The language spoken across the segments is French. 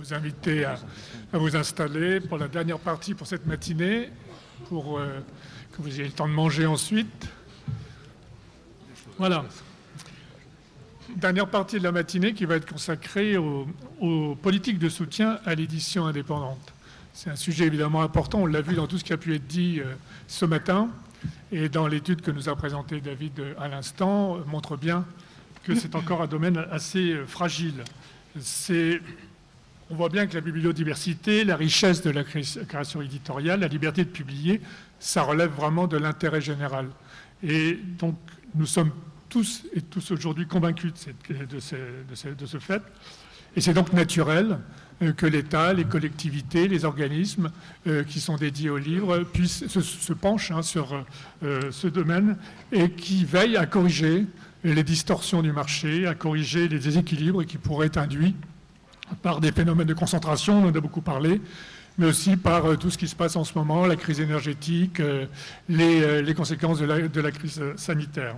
vous inviter à, vous installer pour la dernière partie pour cette matinée, pour euh, que vous ayez le temps de manger ensuite. Voilà. Dernière partie de la matinée qui va être consacrée aux, politiques de soutien à l'édition indépendante. C'est un sujet évidemment important, on l'a vu dans tout ce qui a pu être dit euh, ce matin, et dans l'étude que nous a présentée David euh, à l'instant, montre bien que c'est encore un domaine assez fragile. On voit bien que la bibliodiversité, la richesse de la création éditoriale, la liberté de publier, ça relève vraiment de l'intérêt général. Et donc, nous sommes tous et tous aujourd'hui convaincus de, ce, fait. Et c'est donc naturel euh, que l'État, les collectivités, les organismes euh, qui sont dédiés au livre puissent se, pencher hein, sur euh, ce domaine et qui veillent à corriger les distorsions du marché, à corriger les déséquilibres qui pourraient être induits par des phénomènes de concentration, on en a beaucoup parlé, mais aussi par euh, tout ce qui se passe en ce moment, la crise énergétique, euh, euh, les, conséquences de la, crise sanitaire.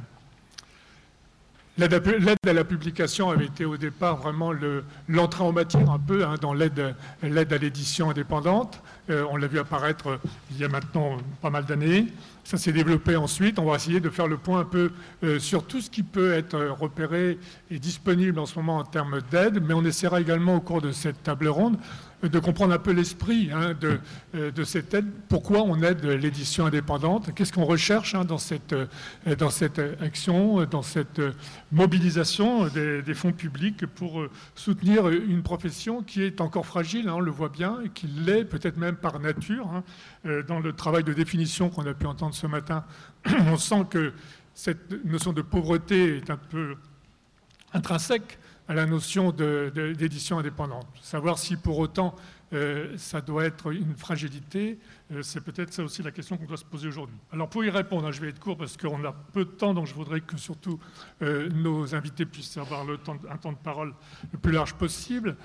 L'aide à la publication avait été au départ vraiment l'entrée en matière un peu hein, dans l'aide à l'édition indépendante. On l'a vu apparaître il y a maintenant pas mal d'années. Ça s'est développé ensuite. On va essayer de faire le point un peu euh, sur tout ce qui peut être euh, repéré et disponible en ce moment en termes d'aide, mais on essaiera également au cours de cette table ronde de comprendre un peu l'esprit hein, euh, de, cette aide, pourquoi on aide l'édition indépendante, qu'est-ce qu'on recherche hein, dans, cette, euh, dans cette action, dans cette mobilisation des, fonds publics pour soutenir une profession qui est encore fragile, hein, on le voit bien, et qui l'est peut-être même par nature. Euh, dans le travail de définition qu'on a pu entendre ce matin, on sent que cette notion de pauvreté est un peu intrinsèque à la notion d'édition indépendante. Savoir si pour autant euh, ça doit être une fragilité, euh, c'est peut-être ça aussi la question qu'on doit se poser aujourd'hui. Alors pour y répondre, hein, je vais être court parce qu'on a peu de temps, donc je voudrais que surtout euh, nos invités puissent avoir un temps de parole le plus large possible.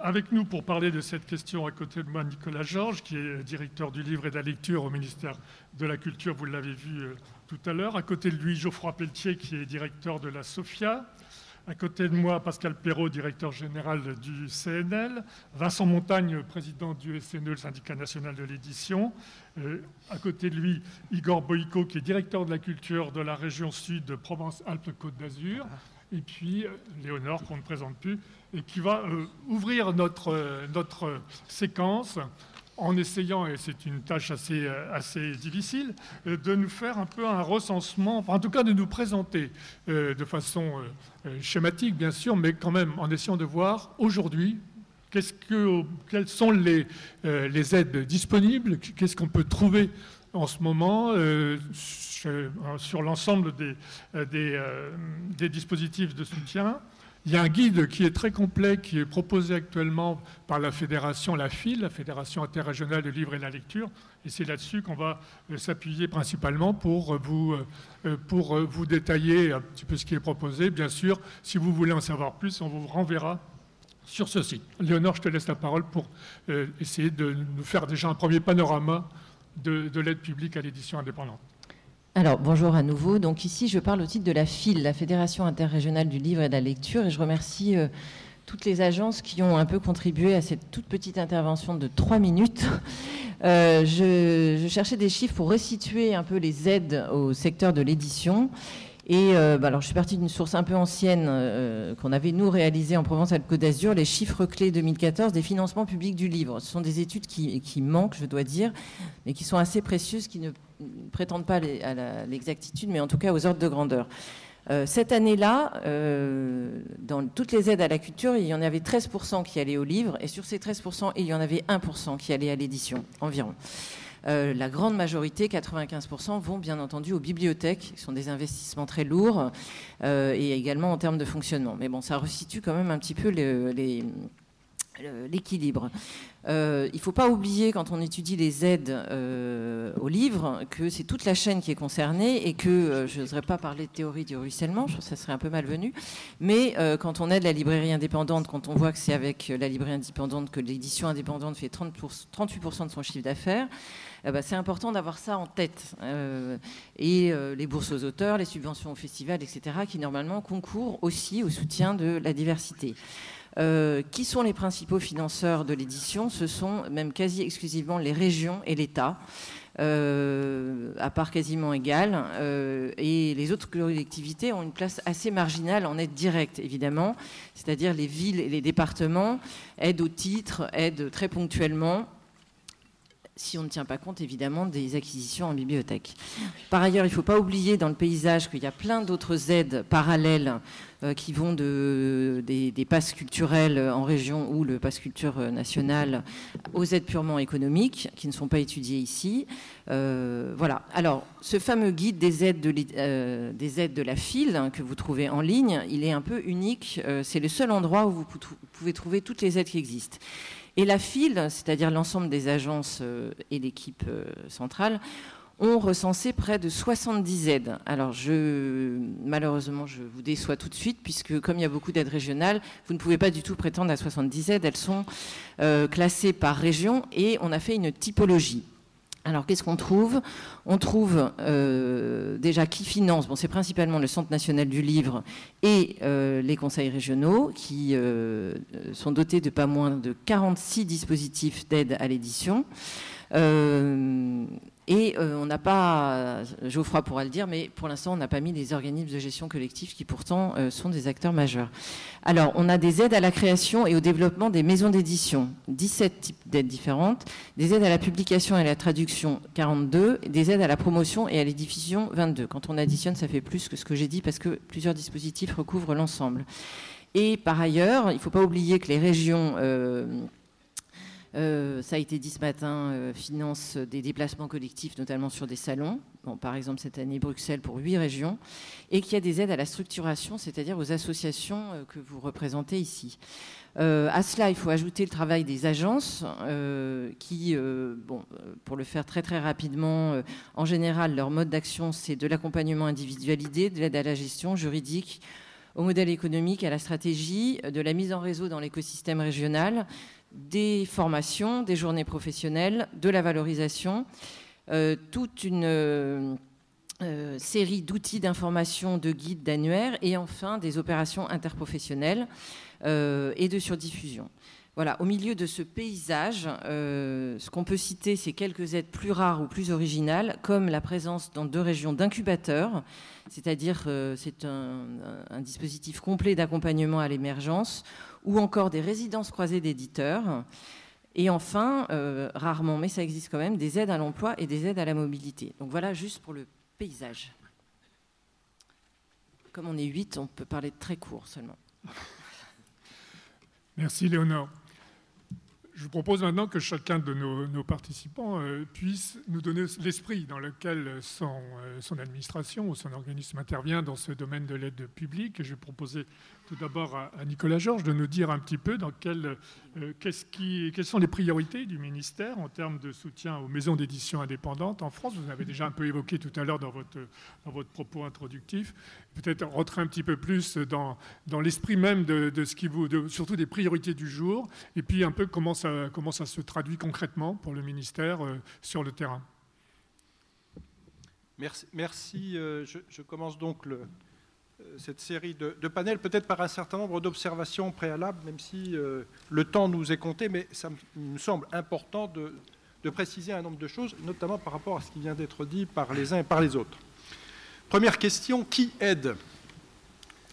avec nous pour parler de cette question à côté de moi, Nicolas Georges, qui est directeur du livre et de la lecture au ministère de la Culture, vous l'avez vu tout à l'heure. À côté de lui, Geoffroy Pelletier, qui est directeur de la SOFIA. À côté de moi, Pascal Perrault, directeur général du CNL. Vincent Montagne, président du SNE, le syndicat national de l'édition. Euh, à côté de lui, Igor Boïko, qui est directeur de la culture de la région sud de Provence-Alpes-Côte d'Azur. Et puis euh, Léonore, qu'on ne présente plus, et qui va euh, ouvrir notre, notre séquence en essayant, et c'est une tâche assez, euh, assez difficile, euh, de nous faire un peu un recensement, en tout cas de nous présenter euh, de façon schématique, bien sûr, mais quand même en essayant de voir aujourd'hui que, quelles sont les, les aides disponibles, qu'est-ce qu'on peut trouver en ce moment sur l'ensemble des, des, des dispositifs de soutien il y a un guide qui est très complet, qui est proposé actuellement par la fédération, la FIL, la Fédération interrégionale de livre et de la lecture, et c'est là-dessus qu'on va euh, s'appuyer principalement pour vous, euh, euh, vous détailler un petit peu ce qui est proposé. Bien sûr, si vous voulez en savoir plus, on vous renverra sur ce site. Léonore, je te laisse la parole pour essayer de nous faire déjà un premier panorama de l'aide publique à l'édition indépendante. Alors, bonjour à nouveau. Donc ici, je parle au titre de la FIL, la Fédération interrégionale du livre et de la lecture, et je remercie euh, toutes les agences qui ont un peu contribué à cette toute petite intervention de trois minutes. Euh, je, cherchais des chiffres pour resituer un peu les aides au secteur de l'édition. Et euh, bah, alors, je suis partie d'une source un peu ancienne qu'on avait, nous, réalisée en Provence-Alpes-Côte d'Azur, les chiffres clés 2014 des financements publics du livre. Ce sont des études qui, qui manquent, je dois dire, mais qui sont assez précieuses, qui ne prétendent pas à l'exactitude, mais en tout cas aux ordres de grandeur. Euh, cette année-là, euh, dans toutes les aides à la culture, il y en avait 13% qui allaient au livre, et sur ces 13%, il y en avait 1% qui allaient à l'édition, environ. Euh, la grande majorité, 95%, vont bien entendu aux bibliothèques, qui sont des investissements très lourds, et également en termes de fonctionnement. Mais bon, ça resitue quand même un petit peu l'équilibre. Euh, il ne faut pas oublier, quand on étudie les aides euh, aux livres, que c'est toute la chaîne qui est concernée et que euh, je n'oserais pas parler de théorie du ruissellement, je trouve que ça serait un peu malvenu, mais quand on aide la librairie indépendante, quand on voit que c'est avec la librairie indépendante que l'édition indépendante fait 30 38% de son chiffre d'affaires, bah, c'est important d'avoir ça en tête. et les bourses aux auteurs, les subventions aux festivals, etc., qui normalement concourent aussi au soutien de la diversité. qui sont les principaux financeurs de l'édition? Ce sont même quasi exclusivement les régions et l'État. Euh, à part quasiment égale. Euh, et les autres collectivités ont une place assez marginale en aide directe, évidemment, c'est-à-dire les villes et les départements aident au titre, aident très ponctuellement si on ne tient pas compte évidemment des acquisitions en bibliothèque. Par ailleurs, il ne faut pas oublier dans le paysage qu'il y a plein d'autres aides parallèles euh, qui vont de, des, passes culturelles en région ou le passe culture national aux aides purement économiques qui ne sont pas étudiées ici. Euh, voilà. Alors, ce fameux guide des aides de, euh, des aides de la file hein, que vous trouvez en ligne, il est un peu unique. C'est le seul endroit où vous pouvez trouver toutes les aides qui existent. Et la file, c'est-à-dire l'ensemble des agences et l'équipe centrale, ont recensé près de 70 aides. Alors, je, malheureusement, je vous déçois tout de suite, puisque comme il y a beaucoup d'aides régionales, vous ne pouvez pas du tout prétendre à 70 aides. Elles sont euh, classées par région et on a fait une typologie. Alors, qu'est-ce qu'on trouve? On trouve euh, déjà qui finance. Bon, c'est principalement le Centre national du livre et euh, les conseils régionaux qui sont dotés de pas moins de 46 dispositifs d'aide à l'édition. Et euh, on n'a pas, Geoffroy pourra le dire, mais pour l'instant, on n'a pas mis des organismes de gestion collective qui pourtant euh, sont des acteurs majeurs. Alors, on a des aides à la création et au développement des maisons d'édition, 17 types d'aides différentes, des aides à la publication et à la traduction, 42, des aides à la promotion et à l'édition, 22. Quand on additionne, ça fait plus que ce que j'ai dit parce que plusieurs dispositifs recouvrent l'ensemble. Et par ailleurs, il ne faut pas oublier que les régions... Euh, euh, ça a été dit ce matin, euh, finance des déplacements collectifs, notamment sur des salons. Par exemple, cette année, Bruxelles pour huit régions. Et qu'il y a des aides à la structuration, c'est-à-dire aux associations euh, que vous représentez ici. à cela, il faut ajouter le travail des agences qui, pour le faire très très rapidement, en général, leur mode d'action, c'est de l'accompagnement individualisé, de l'aide à la gestion juridique, au modèle économique, à la stratégie, de la mise en réseau dans l'écosystème régional, des formations, des journées professionnelles, de la valorisation, euh, toute une euh, euh, série d'outils d'information, de guides, d'annuaires, et enfin des opérations interprofessionnelles et de surdiffusion. Voilà, au milieu de ce paysage, ce qu'on peut citer, c'est quelques aides plus rares ou plus originales, comme la présence dans deux régions d'incubateurs, c'est-à-dire c'est un, dispositif complet d'accompagnement à l'émergence, ou encore des résidences croisées d'éditeurs. Et enfin, euh, rarement, mais ça existe quand même, des aides à l'emploi et des aides à la mobilité. Donc voilà juste pour le paysage. Comme on est huit, on peut parler de très court seulement. Merci Léonore. Je propose maintenant que chacun de nos, participants euh, puisse nous donner l'esprit dans lequel son, euh, son, administration ou son organisme intervient dans ce domaine de l'aide publique. Je vais tout d'abord à, Nicolas Georges de nous dire un petit peu dans quel, euh, qui, quelles sont les priorités du ministère en termes de soutien aux maisons d'édition indépendantes en France. Vous avez déjà un peu évoqué tout à l'heure dans votre, dans votre propos introductif. Peut-être rentrer un petit peu plus dans, dans l'esprit même de, ce qui vous, surtout des priorités du jour, et puis un peu comment ça, comment ça se traduit concrètement pour le ministère euh, sur le terrain. Merci. merci euh, je, commence donc le, cette série de, panels, peut-être par un certain nombre d'observations préalables, même si euh, le temps nous est compté, mais ça me semble important de, préciser un nombre de choses, notamment par rapport à ce qui vient d'être dit par les uns et par les autres. Première question, qui aide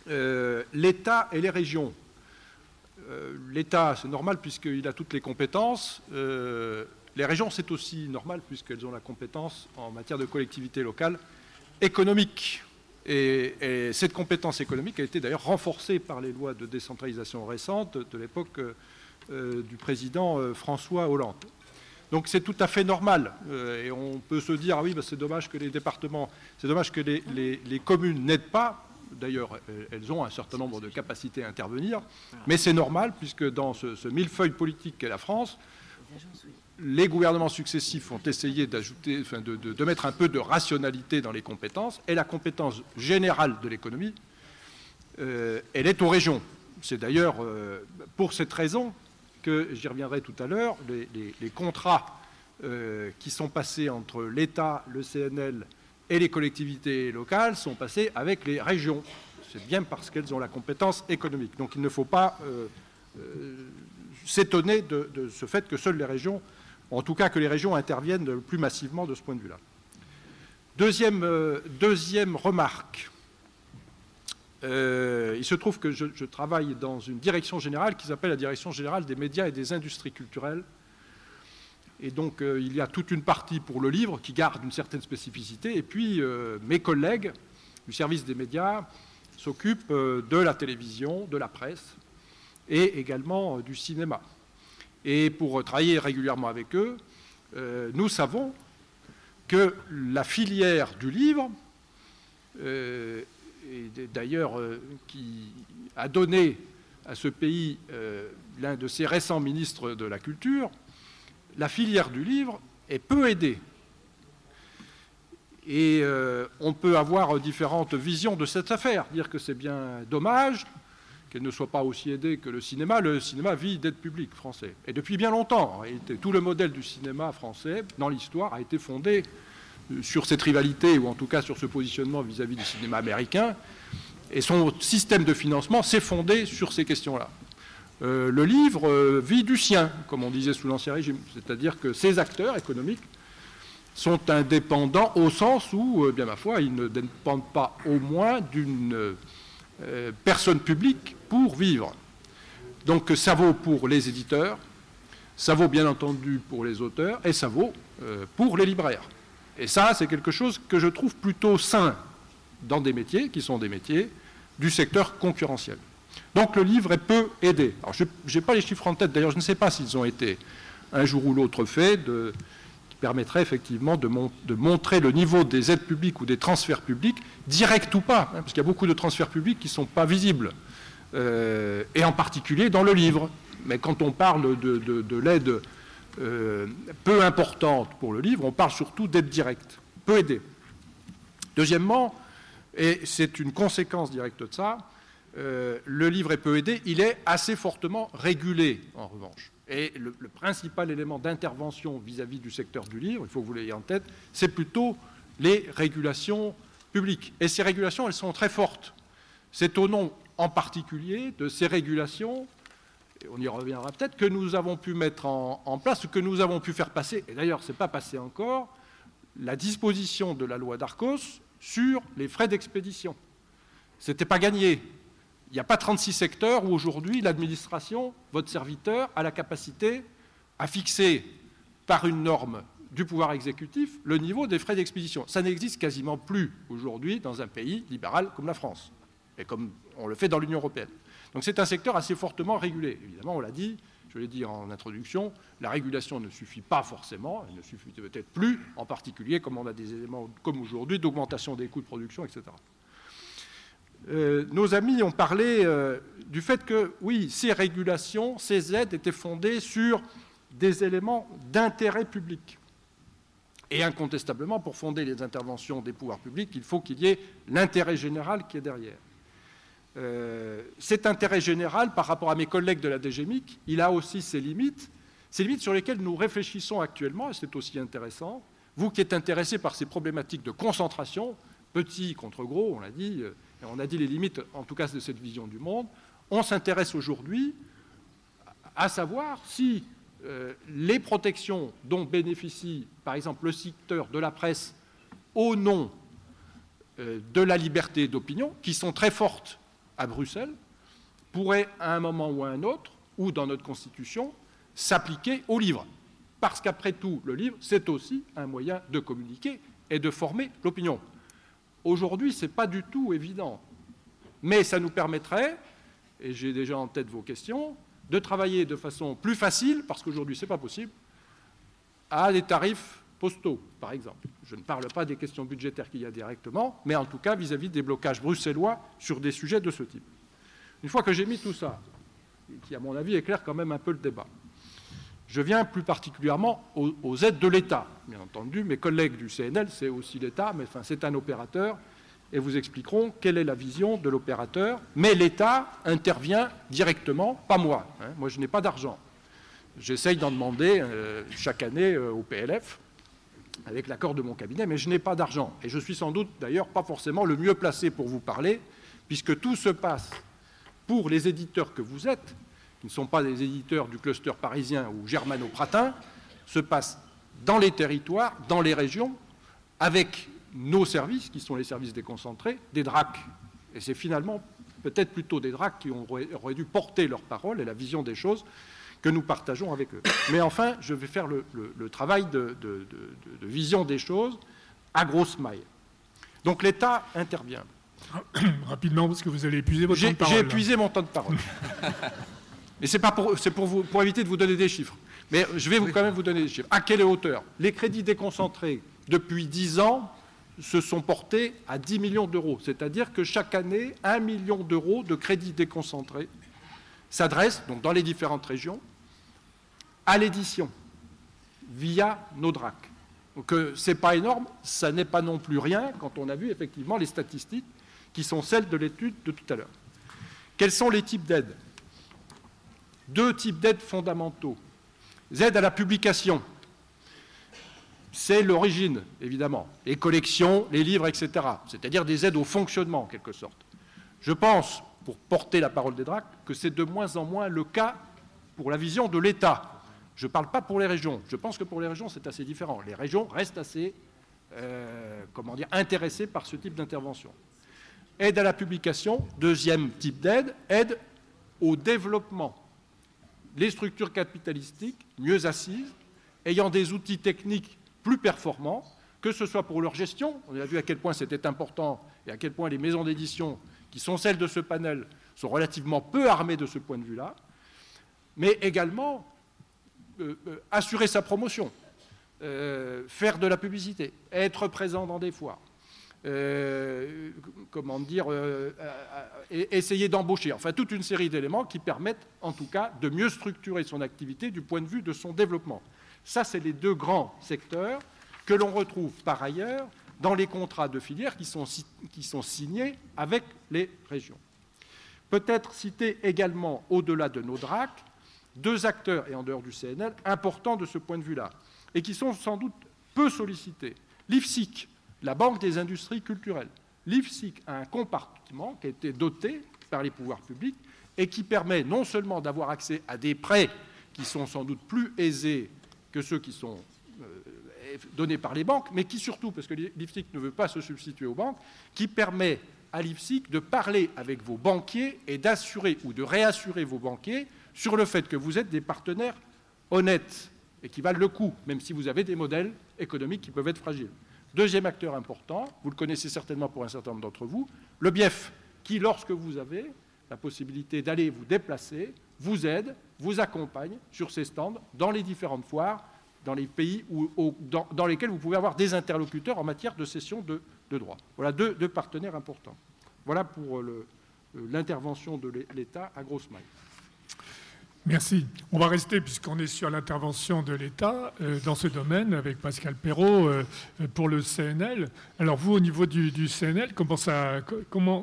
euh, L'État et les régions? L'État, c'est normal puisqu'il a toutes les compétences. les régions, c'est aussi normal puisqu'elles ont la compétence en matière de collectivité locale économique. Et, cette compétence économique a été d'ailleurs renforcée par les lois de décentralisation récentes de l'époque euh, du président euh, François Hollande. Donc c'est tout à fait normal. Euh, et on peut se dire, ah oui, bah, c'est dommage que les départements, c'est dommage que les, communes n'aident pas. D'ailleurs, elles ont un certain nombre de capacités à intervenir. Mais c'est normal, puisque dans ce, ce millefeuille politique qu'est la France, les gouvernements successifs ont essayé de, mettre un peu de rationalité dans les compétences, et la compétence générale de l'économie, euh, elle est aux régions. C'est d'ailleurs euh, pour cette raison que, j'y reviendrai tout à l'heure, les, contrats euh, qui sont passés entre l'État, le CNL et les collectivités locales sont passés avec les régions. C'est bien parce qu'elles ont la compétence économique. Donc il ne faut pas s'étonner de, ce fait que seules les régions, en tout cas que les régions interviennent plus massivement de ce point de vue-là. Deuxième, deuxième remarque. il se trouve que je, travaille dans une direction générale qui s'appelle la Direction générale des médias et des industries culturelles. Et donc, euh, il y a toute une partie pour le livre qui garde une certaine spécificité. Et puis, euh, mes collègues du service des médias s'occupent euh, de la télévision, de la presse et également du cinéma. Et pour travailler régulièrement avec eux, nous savons que la filière du livre, et d'ailleurs qui a donné à ce pays l'un de ses récents ministres de la Culture, la filière du livre est peu aidée. Et euh, on peut avoir différentes visions de cette affaire, dire que c'est bien dommage qu'elle ne soit pas aussi aidée que le cinéma. Le cinéma vit d'aide publique français. Et depuis bien longtemps, tout le modèle du cinéma français, dans l'histoire, a été fondé euh, sur cette rivalité, ou en tout cas sur ce positionnement vis-à-vis -vis du cinéma américain. Et son système de financement s'est fondé sur ces questions-là. Euh, le livre euh, vit du sien, comme on disait sous l'Ancien Régime. C'est-à-dire que ces acteurs économiques sont indépendants au sens où, bien ma foi, ils ne dépendent pas au moins d'une personne publique pour vivre. Donc ça vaut pour les éditeurs, ça vaut bien entendu pour les auteurs, et ça vaut pour les libraires. Et ça, c'est quelque chose que je trouve plutôt sain dans des métiers qui sont des métiers du secteur concurrentiel. Donc le livre est peu aidé. Alors je n'ai pas les chiffres en tête, d'ailleurs je ne sais pas s'ils ont été un jour ou l'autre faits, qui permettraient effectivement de, montrer le niveau des aides publiques ou des transferts publics, directs ou pas, hein, parce qu'il y a beaucoup de transferts publics qui ne sont pas visibles, euh, et en particulier dans le livre. Mais quand on parle de, l'aide euh, peu importante pour le livre, on parle surtout d'aide directe, peu aidée. Deuxièmement, et c'est une conséquence directe de ça, euh, le livre est peu aidé, il est assez fortement régulé en revanche. Et le, principal élément d'intervention vis-à-vis du secteur du livre, il faut que vous l'ayez en tête, c'est plutôt les régulations publiques. Et ces régulations, elles sont très fortes. C'est au nom en particulier de ces régulations, et on y reviendra peut-être, que nous avons pu mettre en, en place, que nous avons pu faire passer, et d'ailleurs ce n'est pas passé encore, la disposition de la loi d'Arcos sur les frais d'expédition. Ce n'était pas gagné. Il n'y a pas 36 secteurs où aujourd'hui l'administration, votre serviteur, a la capacité à fixer par une norme du pouvoir exécutif le niveau des frais d'expédition. Ça n'existe quasiment plus aujourd'hui dans un pays libéral comme la France, et comme on le fait dans l'Union européenne. Donc c'est un secteur assez fortement régulé. Évidemment, on l'a dit, je l'ai dit en introduction, la régulation ne suffit pas forcément, elle ne suffit peut-être plus, en particulier comme on a des éléments comme aujourd'hui d'augmentation des coûts de production, etc. Euh, nos amis ont parlé euh, du fait que, oui, ces régulations, ces aides étaient fondées sur des éléments d'intérêt public. Et incontestablement, pour fonder les interventions des pouvoirs publics, il faut qu'il y ait l'intérêt général qui est derrière. Euh, cet intérêt général, par rapport à mes collègues de la DGMIC, il a aussi ses limites, ces limites sur lesquelles nous réfléchissons actuellement, et c'est aussi intéressant. Vous qui êtes intéressés par ces problématiques de concentration, petit contre gros, on l'a dit, on a dit les limites, en tout cas de cette vision du monde, on s'intéresse aujourd'hui à savoir si euh, les protections dont bénéficie, par exemple, le secteur de la presse au nom euh, de la liberté d'opinion, qui sont très fortes à Bruxelles, pourraient à un moment ou à un autre, ou dans notre Constitution, s'appliquer au livre. Parce qu'après tout, le livre, c'est aussi un moyen de communiquer et de former l'opinion. Aujourd'hui, ce n'est pas du tout évident. Mais ça nous permettrait, et j'ai déjà en tête vos questions, de travailler de façon plus facile, parce qu'aujourd'hui ce n'est pas possible, à des tarifs postaux, par exemple. Je ne parle pas des questions budgétaires qu'il y a directement, mais en tout cas vis-à-vis des blocages bruxellois sur des sujets de ce type. Une fois que j'ai mis tout ça, qui à mon avis éclaire quand même un peu le débat, je viens plus particulièrement aux, aides de l'État. Bien entendu, mes collègues du CNL, c'est aussi l'État, mais enfin, c'est un opérateur, et vous expliqueront quelle est la vision de l'opérateur. Mais l'État intervient directement, pas moi. Hein. Moi, je n'ai pas d'argent. J'essaye d'en demander euh, chaque année euh, au PLF, avec l'accord de mon cabinet, mais je n'ai pas d'argent. Et je suis sans doute d'ailleurs pas forcément le mieux placé pour vous parler, puisque tout se passe pour les éditeurs que vous êtes qui ne sont pas des éditeurs du cluster parisien ou germano-pratin, se passe dans les territoires, dans les régions, avec nos services, qui sont les services déconcentrés, des DRAC. Et c'est finalement peut-être plutôt des DRAC qui auraient dû porter leur parole et la vision des choses que nous partageons avec eux. Mais enfin, je vais faire le, travail de, vision des choses à grosse maille. Donc l'État intervient. Rapidement, parce que vous allez épuiser votre temps de parole. J'ai épuisé mon temps de parole. Mais c'est pas pour, c'est pour, vous, pour éviter de vous donner des chiffres. Mais je vais vous, quand même vous donner des chiffres. À quelle hauteur? Les crédits déconcentrés, depuis 10 ans, se sont portés à 10 millions d'euros. C'est-à-dire que chaque année, 1 million d'euros de crédits déconcentrés s'adressent, donc dans les différentes régions, à l'édition, via nos DRAC. Donc euh, ce n'est pas énorme, ça n'est pas non plus rien quand on a vu effectivement les statistiques qui sont celles de l'étude de tout à l'heure. Quels sont les types d'aides? Deux types d'aides fondamentaux. aides à la publication, c'est l'origine, évidemment, les collections, les livres, etc. C'est-à-dire des aides au fonctionnement, en quelque sorte. Je pense, pour porter la parole des DRAC, que c'est de moins en moins le cas pour la vision de l'État. Je ne parle pas pour les régions. Je pense que pour les régions, c'est assez différent. Les régions restent assez, euh, comment dire, intéressées par ce type d'intervention. Aide à la publication, deuxième type d'aide, aide au développement. Les structures capitalistiques mieux assises, ayant des outils techniques plus performants, que ce soit pour leur gestion, on a vu à quel point c'était important et à quel point les maisons d'édition, qui sont celles de ce panel, sont relativement peu armées de ce point de vue-là, mais également euh, euh, assurer sa promotion, euh, faire de la publicité, être présent dans des foires, comment dire, essayer d'embaucher, enfin toute une série d'éléments qui permettent en tout cas de mieux structurer son activité du point de vue de son développement. Ça, c'est les deux grands secteurs que l'on retrouve par ailleurs dans les contrats de filière qui sont, qui sont signés avec les régions. Peut-être citer également, au-delà de nos DRAC, deux acteurs, et en dehors du CNL, importants de ce point de vue-là, et qui sont sans doute peu sollicités. L'IFSIC, la Banque des industries culturelles. L'IFSIC a un compartiment qui a été doté par les pouvoirs publics et qui permet non seulement d'avoir accès à des prêts qui sont sans doute plus aisés que ceux qui sont euh, donnés par les banques, mais qui surtout, parce que l'IFSIC ne veut pas se substituer aux banques, qui permet à l'IFSIC de parler avec vos banquiers et d'assurer ou de réassurer vos banquiers sur le fait que vous êtes des partenaires honnêtes et qui valent le coup, même si vous avez des modèles économiques qui peuvent être fragiles. Deuxième acteur important, vous le connaissez certainement pour un certain nombre d'entre vous, le BIEF, qui, lorsque vous avez la possibilité d'aller vous déplacer, vous aide, vous accompagne sur ces stands dans les différentes foires, dans les pays dans, lesquels vous pouvez avoir des interlocuteurs en matière de cession de, droits. Voilà deux, partenaires importants. Voilà pour l'intervention de l'État à grosse maille. Merci. On va rester, puisqu'on est sur l'intervention de l'État euh, dans ce domaine, avec Pascal Perrault euh, pour le CNL. Alors vous, au niveau du, CNL,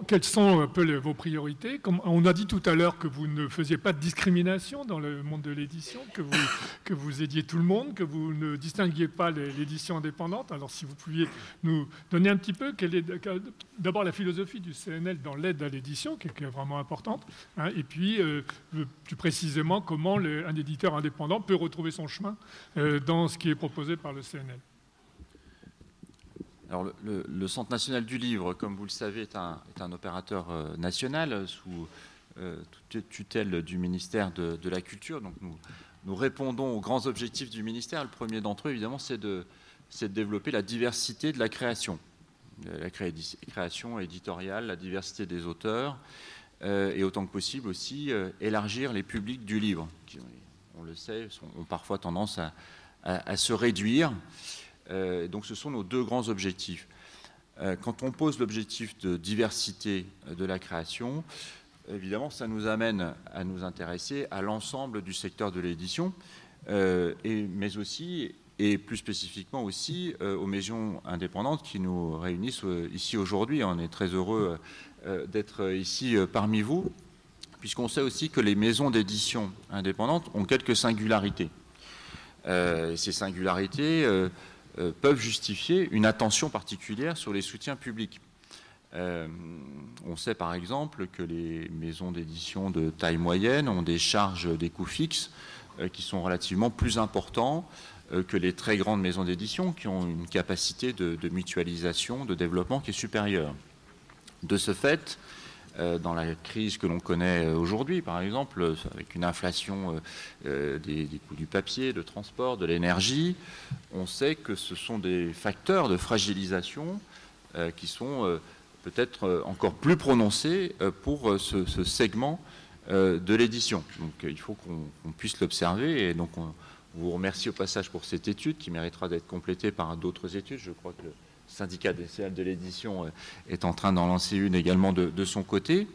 quelles sont un peu vos priorités? On a dit tout à l'heure que vous ne faisiez pas de discrimination dans le monde de l'édition, que vous, que vous aidiez tout le monde, que vous ne distinguiez pas l'édition indépendante. Alors si vous pouviez nous donner un petit peu quelle est d'abord la philosophie du CNL dans l'aide à l'édition, qui, est vraiment importante, hein, et puis euh, plus précisément comment un éditeur indépendant peut retrouver son chemin euh, dans ce qui est proposé par le CNL. Alors, le, Centre national du livre, comme vous le savez, est un, opérateur euh, national sous euh, tutelle du ministère de, la Culture. Donc, nous, répondons aux grands objectifs du ministère. Le premier d'entre eux, évidemment, c'est de, développer la diversité de la création, la création éditoriale, la diversité des auteurs, et autant que possible aussi euh, élargir les publics du livre, qui, on le sait, ont parfois tendance à, se réduire. Euh, donc ce sont nos deux grands objectifs. quand on pose l'objectif de diversité de la création, évidemment, ça nous amène à nous intéresser à l'ensemble du secteur de l'édition, mais aussi et plus spécifiquement aussi aux maisons indépendantes qui nous réunissent ici aujourd'hui. On est très heureux euh, d'être ici euh, parmi vous, puisqu'on sait aussi que les maisons d'édition indépendantes ont quelques singularités. Euh, ces singularités peuvent justifier une attention particulière sur les soutiens publics. on sait par exemple que les maisons d'édition de taille moyenne ont des charges, des coûts fixes qui sont relativement plus importants que les très grandes maisons d'édition qui ont une capacité de, mutualisation, de développement qui est supérieure. De ce fait, euh, dans la crise que l'on connaît aujourd'hui, par exemple, avec une inflation euh, des, coûts du papier, de transport, de l'énergie, on sait que ce sont des facteurs de fragilisation euh, qui sont peut-être encore plus prononcés pour ce, segment de l'édition. Donc il faut qu'on puisse l'observer et donc on, vous remercie au passage pour cette étude qui méritera d'être complétée par d'autres études. Je crois que syndicat des de l'édition euh, est en train d'en lancer une également de, son côté.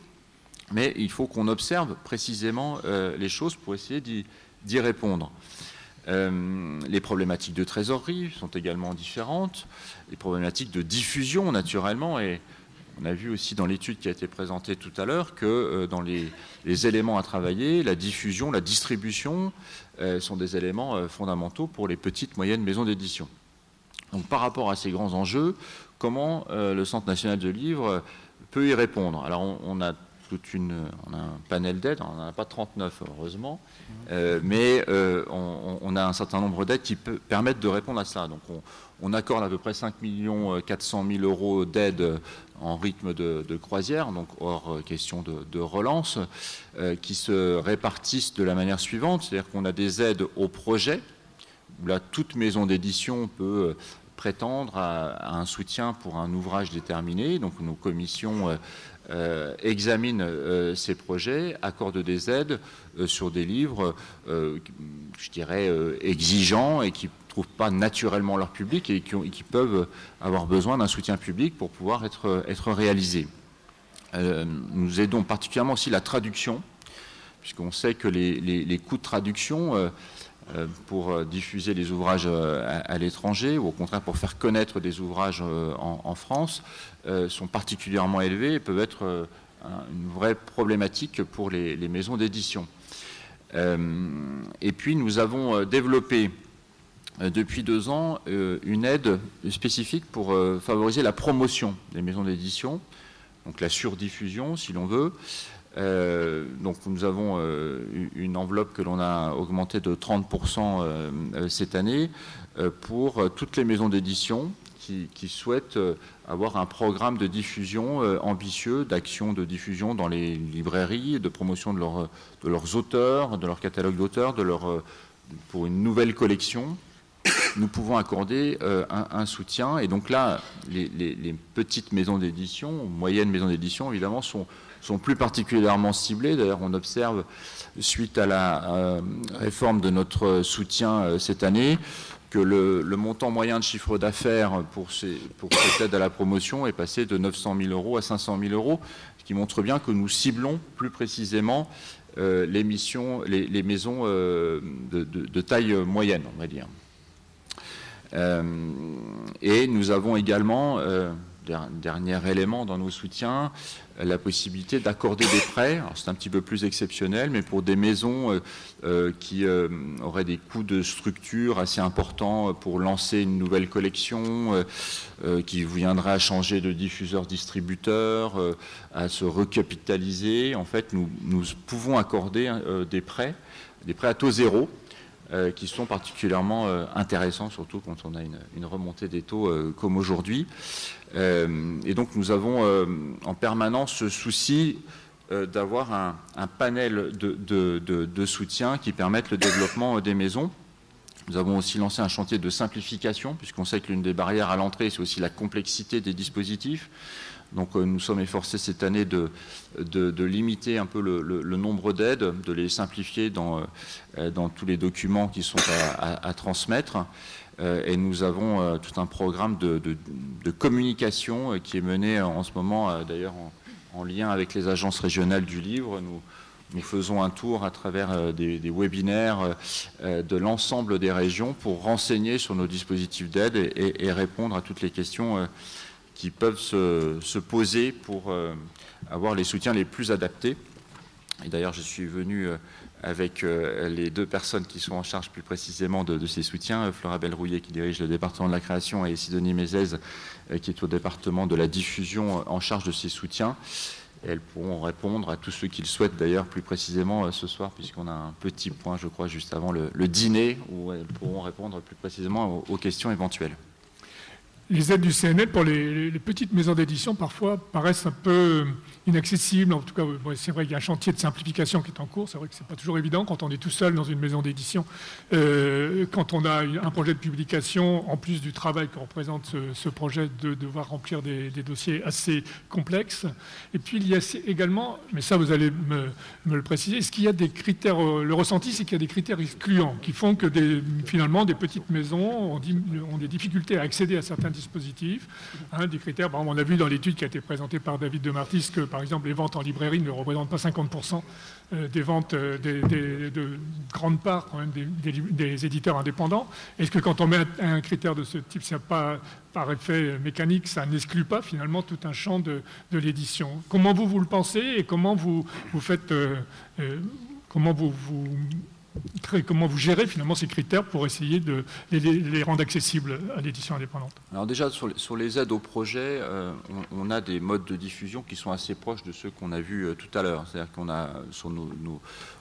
Mais il faut qu'on observe précisément euh, les choses pour essayer d'y répondre. Euh, les problématiques de trésorerie sont également différentes. Les problématiques de diffusion, naturellement, et on a vu aussi dans l'étude qui a été présentée tout à l'heure que dans les, éléments à travailler, la diffusion, la distribution sont des éléments fondamentaux pour les petites, moyennes maisons d'édition. Donc par rapport à ces grands enjeux, comment euh, le Centre national de livre peut y répondre? Alors on, a toute une, un panel d'aides, on n'en a pas 39 heureusement, euh, mais euh, on, a un certain nombre d'aides qui permettent de répondre à ça. Donc on, accorde à peu près 5 400 000 euros d'aides en rythme de, croisière, donc hors question de, de relance, qui se répartissent de la manière suivante, c'est-à-dire qu'on a des aides au projet, où là toute maison d'édition peut prétendre à, un soutien pour un ouvrage déterminé. Donc nos commissions euh, euh, examinent euh, ces projets, accordent des aides sur des livres, je dirais, exigeants et qui ne trouvent pas naturellement leur public et qui, peuvent avoir besoin d'un soutien public pour pouvoir être, réalisés. nous aidons particulièrement aussi la traduction, puisqu'on sait que les, coûts de traduction pour euh, diffuser les ouvrages euh, à, l'étranger ou au contraire pour faire connaître des ouvrages en, France sont particulièrement élevés et peuvent être une vraie problématique pour les, maisons d'édition. et puis nous avons développé depuis deux ans une aide spécifique pour favoriser la promotion des maisons d'édition, donc la surdiffusion si l'on veut, euh, donc nous avons euh, une enveloppe que l'on a augmentée de 30% euh, cette année pour toutes les maisons d'édition qui, souhaitent avoir un programme de diffusion ambitieux, d'action de diffusion dans les librairies, de promotion de, de leurs auteurs, de leur catalogue d'auteurs, de leur, pour une nouvelle collection. Nous pouvons accorder un, soutien. Et donc là, les, les petites maisons d'édition, moyennes maisons d'édition, évidemment, sont sont plus particulièrement ciblés. D'ailleurs, on observe, suite à la euh, réforme de notre soutien euh, cette année, que le, montant moyen de chiffre d'affaires pour, cette aide à la promotion est passé de 900 000 euros à 500 000 euros, ce qui montre bien que nous ciblons plus précisément euh, les, maisons de, taille moyenne, on va dire. et nous avons également dernier élément dans nos soutiens, la possibilité d'accorder des prêts. C'est un petit peu plus exceptionnel, mais pour des maisons euh, euh, qui euh, auraient des coûts de structure assez importants pour lancer une nouvelle collection, qui viendraient à changer de diffuseur-distributeur, à se recapitaliser. En fait, nous pouvons accorder des prêts, des prêts à taux zéro, euh, qui sont particulièrement euh, intéressants, surtout quand on a une, remontée des taux euh, comme aujourd'hui. et donc nous avons en permanence ce souci d'avoir un, panel de, soutien qui permette le développement des maisons. Nous avons aussi lancé un chantier de simplification, puisqu'on sait que l'une des barrières à l'entrée, c'est aussi la complexité des dispositifs. Donc euh, nous sommes efforcés cette année de, limiter un peu le, nombre d'aides, de les simplifier dans, euh, dans, tous les documents qui sont à, transmettre. Euh, et nous avons tout un programme de, communication qui est mené en ce moment, d'ailleurs en, lien avec les agences régionales du livre. Nous, nous faisons un tour à travers des, webinaires de l'ensemble des régions pour renseigner sur nos dispositifs d'aide et, répondre à toutes les questions qui peuvent se, poser pour euh, avoir les soutiens les plus adaptés. Et d'ailleurs, je suis venu euh, avec les deux personnes qui sont en charge plus précisément de, ces soutiens, Flora Belrouillet qui dirige le département de la création et Sidonie Mézès qui est au département de la diffusion en charge de ces soutiens elles pourront répondre à tous ceux qui le souhaitent d'ailleurs plus précisément euh, ce soir, puisqu'on a un petit point, je crois, juste avant le, dîner, où elles pourront répondre plus précisément aux questions éventuelles les aides du CNL pour les, petites maisons d'édition parfois paraissent un peu inaccessibles. En tout cas, c'est vrai qu'il y a un chantier de simplification qui est en cours. C'est vrai que ce n'est pas toujours évident quand on est tout seul dans une maison d'édition. Euh, quand on a un projet de publication, en plus du travail que représente ce, projet, de devoir remplir des, dossiers assez complexes. Et puis il y a également, mais ça vous allez me, le préciser, est-ce qu'il y a des critères, euh, le ressenti c'est qu'il y a des critères excluants qui font que finalement des petites maisons ont, des difficultés à accéder à certains dispositifs, hein, des critères. on a vu dans l'étude qui a été présentée par David de Martis que, par exemple, les ventes en librairie ne représentent pas 50% euh, des ventes euh, de grande part quand même des, éditeurs indépendants. Est-ce que quand on met un, critère de ce type, ça pas par effet mécanique, ça n'exclut pas finalement tout un champ de, l'édition? Comment vous vous le pensez et comment vous, vous faites, euh, comment vous, vous comment vous gérez finalement ces critères pour essayer de les, rendre accessibles à l'édition indépendante? Alors déjà, sur les, aides au projet, euh, on, a des modes de diffusion qui sont assez proches de ceux qu'on a vus euh, tout à l'heure. C'est-à-dire qu'on a,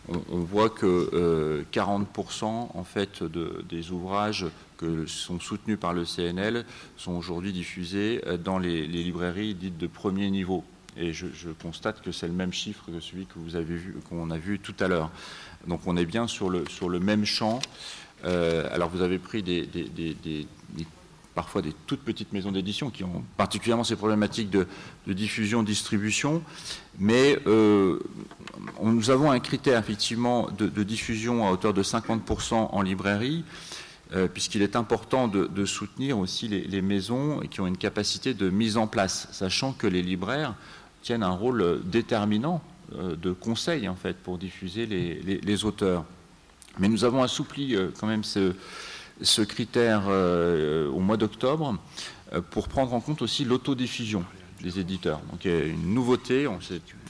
on, voit que 40% euh, en fait des ouvrages que sont soutenus par le CNL sont aujourd'hui diffusés dans les, librairies dites de premier niveau. Et je, je constate que c'est le même chiffre que celui que vous avez vu, qu'on a vu tout à l'heure. Donc on est bien sur le, même champ. Euh, alors vous avez pris parfois des toutes petites maisons d'édition qui ont particulièrement ces problématiques de, diffusion-distribution, mais euh, nous avons un critère effectivement de, diffusion à hauteur de 50% en librairie, euh, puisqu'il est important de, soutenir aussi les, maisons qui ont une capacité de mise en place, sachant que les libraires tiennent un rôle déterminant de conseils en fait pour diffuser les, auteurs. Mais nous avons assoupli euh, quand même ce, critère euh, au mois d'octobre pour prendre en compte aussi l'autodiffusion des éditeurs. Donc il y une nouveauté,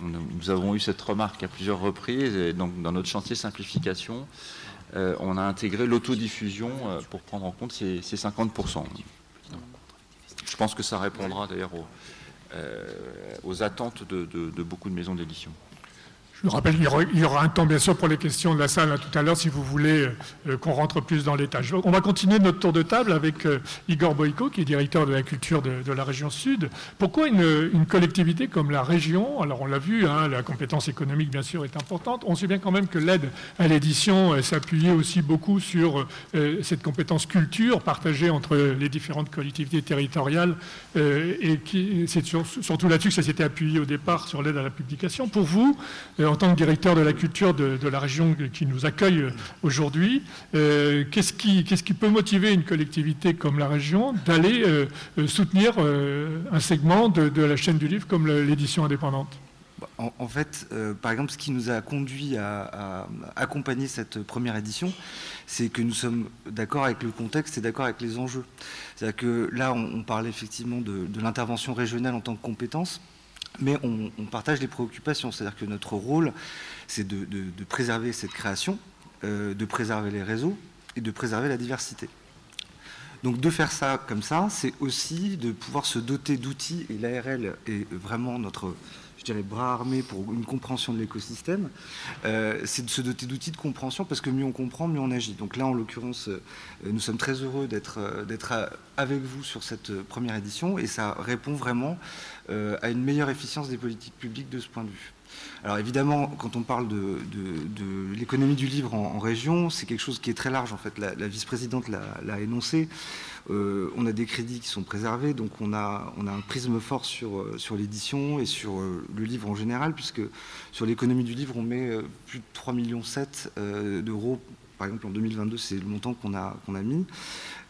nous avons eu cette remarque à plusieurs reprises, et donc dans notre chantier simplification, on a intégré l'autodiffusion pour prendre en compte ces, 50%. Je pense que ça répondra d'ailleurs aux, attentes de beaucoup de maisons d'édition. Je vous rappelle qu'il y, aura un temps, bien sûr, pour les questions de la salle hein, tout à l'heure, si vous voulez euh, qu'on rentre plus dans les tâches. On va continuer notre tour de table avec euh, Igor Boïko, qui est directeur de la culture de, la région Sud. Pourquoi une, collectivité comme la région Alors, on l'a vu, hein, la compétence économique, bien sûr, est importante. On sait bien quand même que l'aide à l'édition euh, s'appuyait aussi beaucoup sur cette compétence culture partagée entre les différentes collectivités territoriales, et c'est surtout là-dessus que ça s'était appuyé au départ sur l'aide à la publication. Pour vous, en tant que directeur de la culture de, la région qui nous accueille aujourd'hui, euh, qu'est-ce qui, peut motiver une collectivité comme la région d'aller euh, euh, soutenir un segment de, la chaîne du livre comme l'édition indépendante? En, fait, par exemple, ce qui nous a conduit à, accompagner cette première édition, c'est que nous sommes d'accord avec le contexte et d'accord avec les enjeux. C'est-à-dire que là, on, parle effectivement de l'intervention régionale en tant que compétence mais on, partage les préoccupations. C'est-à-dire que notre rôle, c'est de, préserver cette création, euh, de préserver les réseaux et de préserver la diversité. Donc de faire ça comme ça, c'est aussi de pouvoir se doter d'outils, et l'ARL est vraiment notre je dirais, bras armés pour une compréhension de l'écosystème, euh, c'est de se doter d'outils de compréhension parce que mieux on comprend, mieux on agit. Donc là, en l'occurrence, euh, nous sommes très heureux d'être euh, avec vous sur cette première édition et ça répond vraiment à une meilleure efficience des politiques publiques de ce point de vue. Alors évidemment, quand on parle de, l'économie du livre en, région, c'est quelque chose qui est très large. En fait, la, vice-présidente l'a énoncé. Euh, on a des crédits qui sont préservés, donc on a, un prisme fort sur, euh, l'édition et sur euh, le livre en général, puisque sur l'économie du livre, on met plus de 3,7 millions d'euros. Par exemple, en 2022, c'est le montant qu'on a, mis,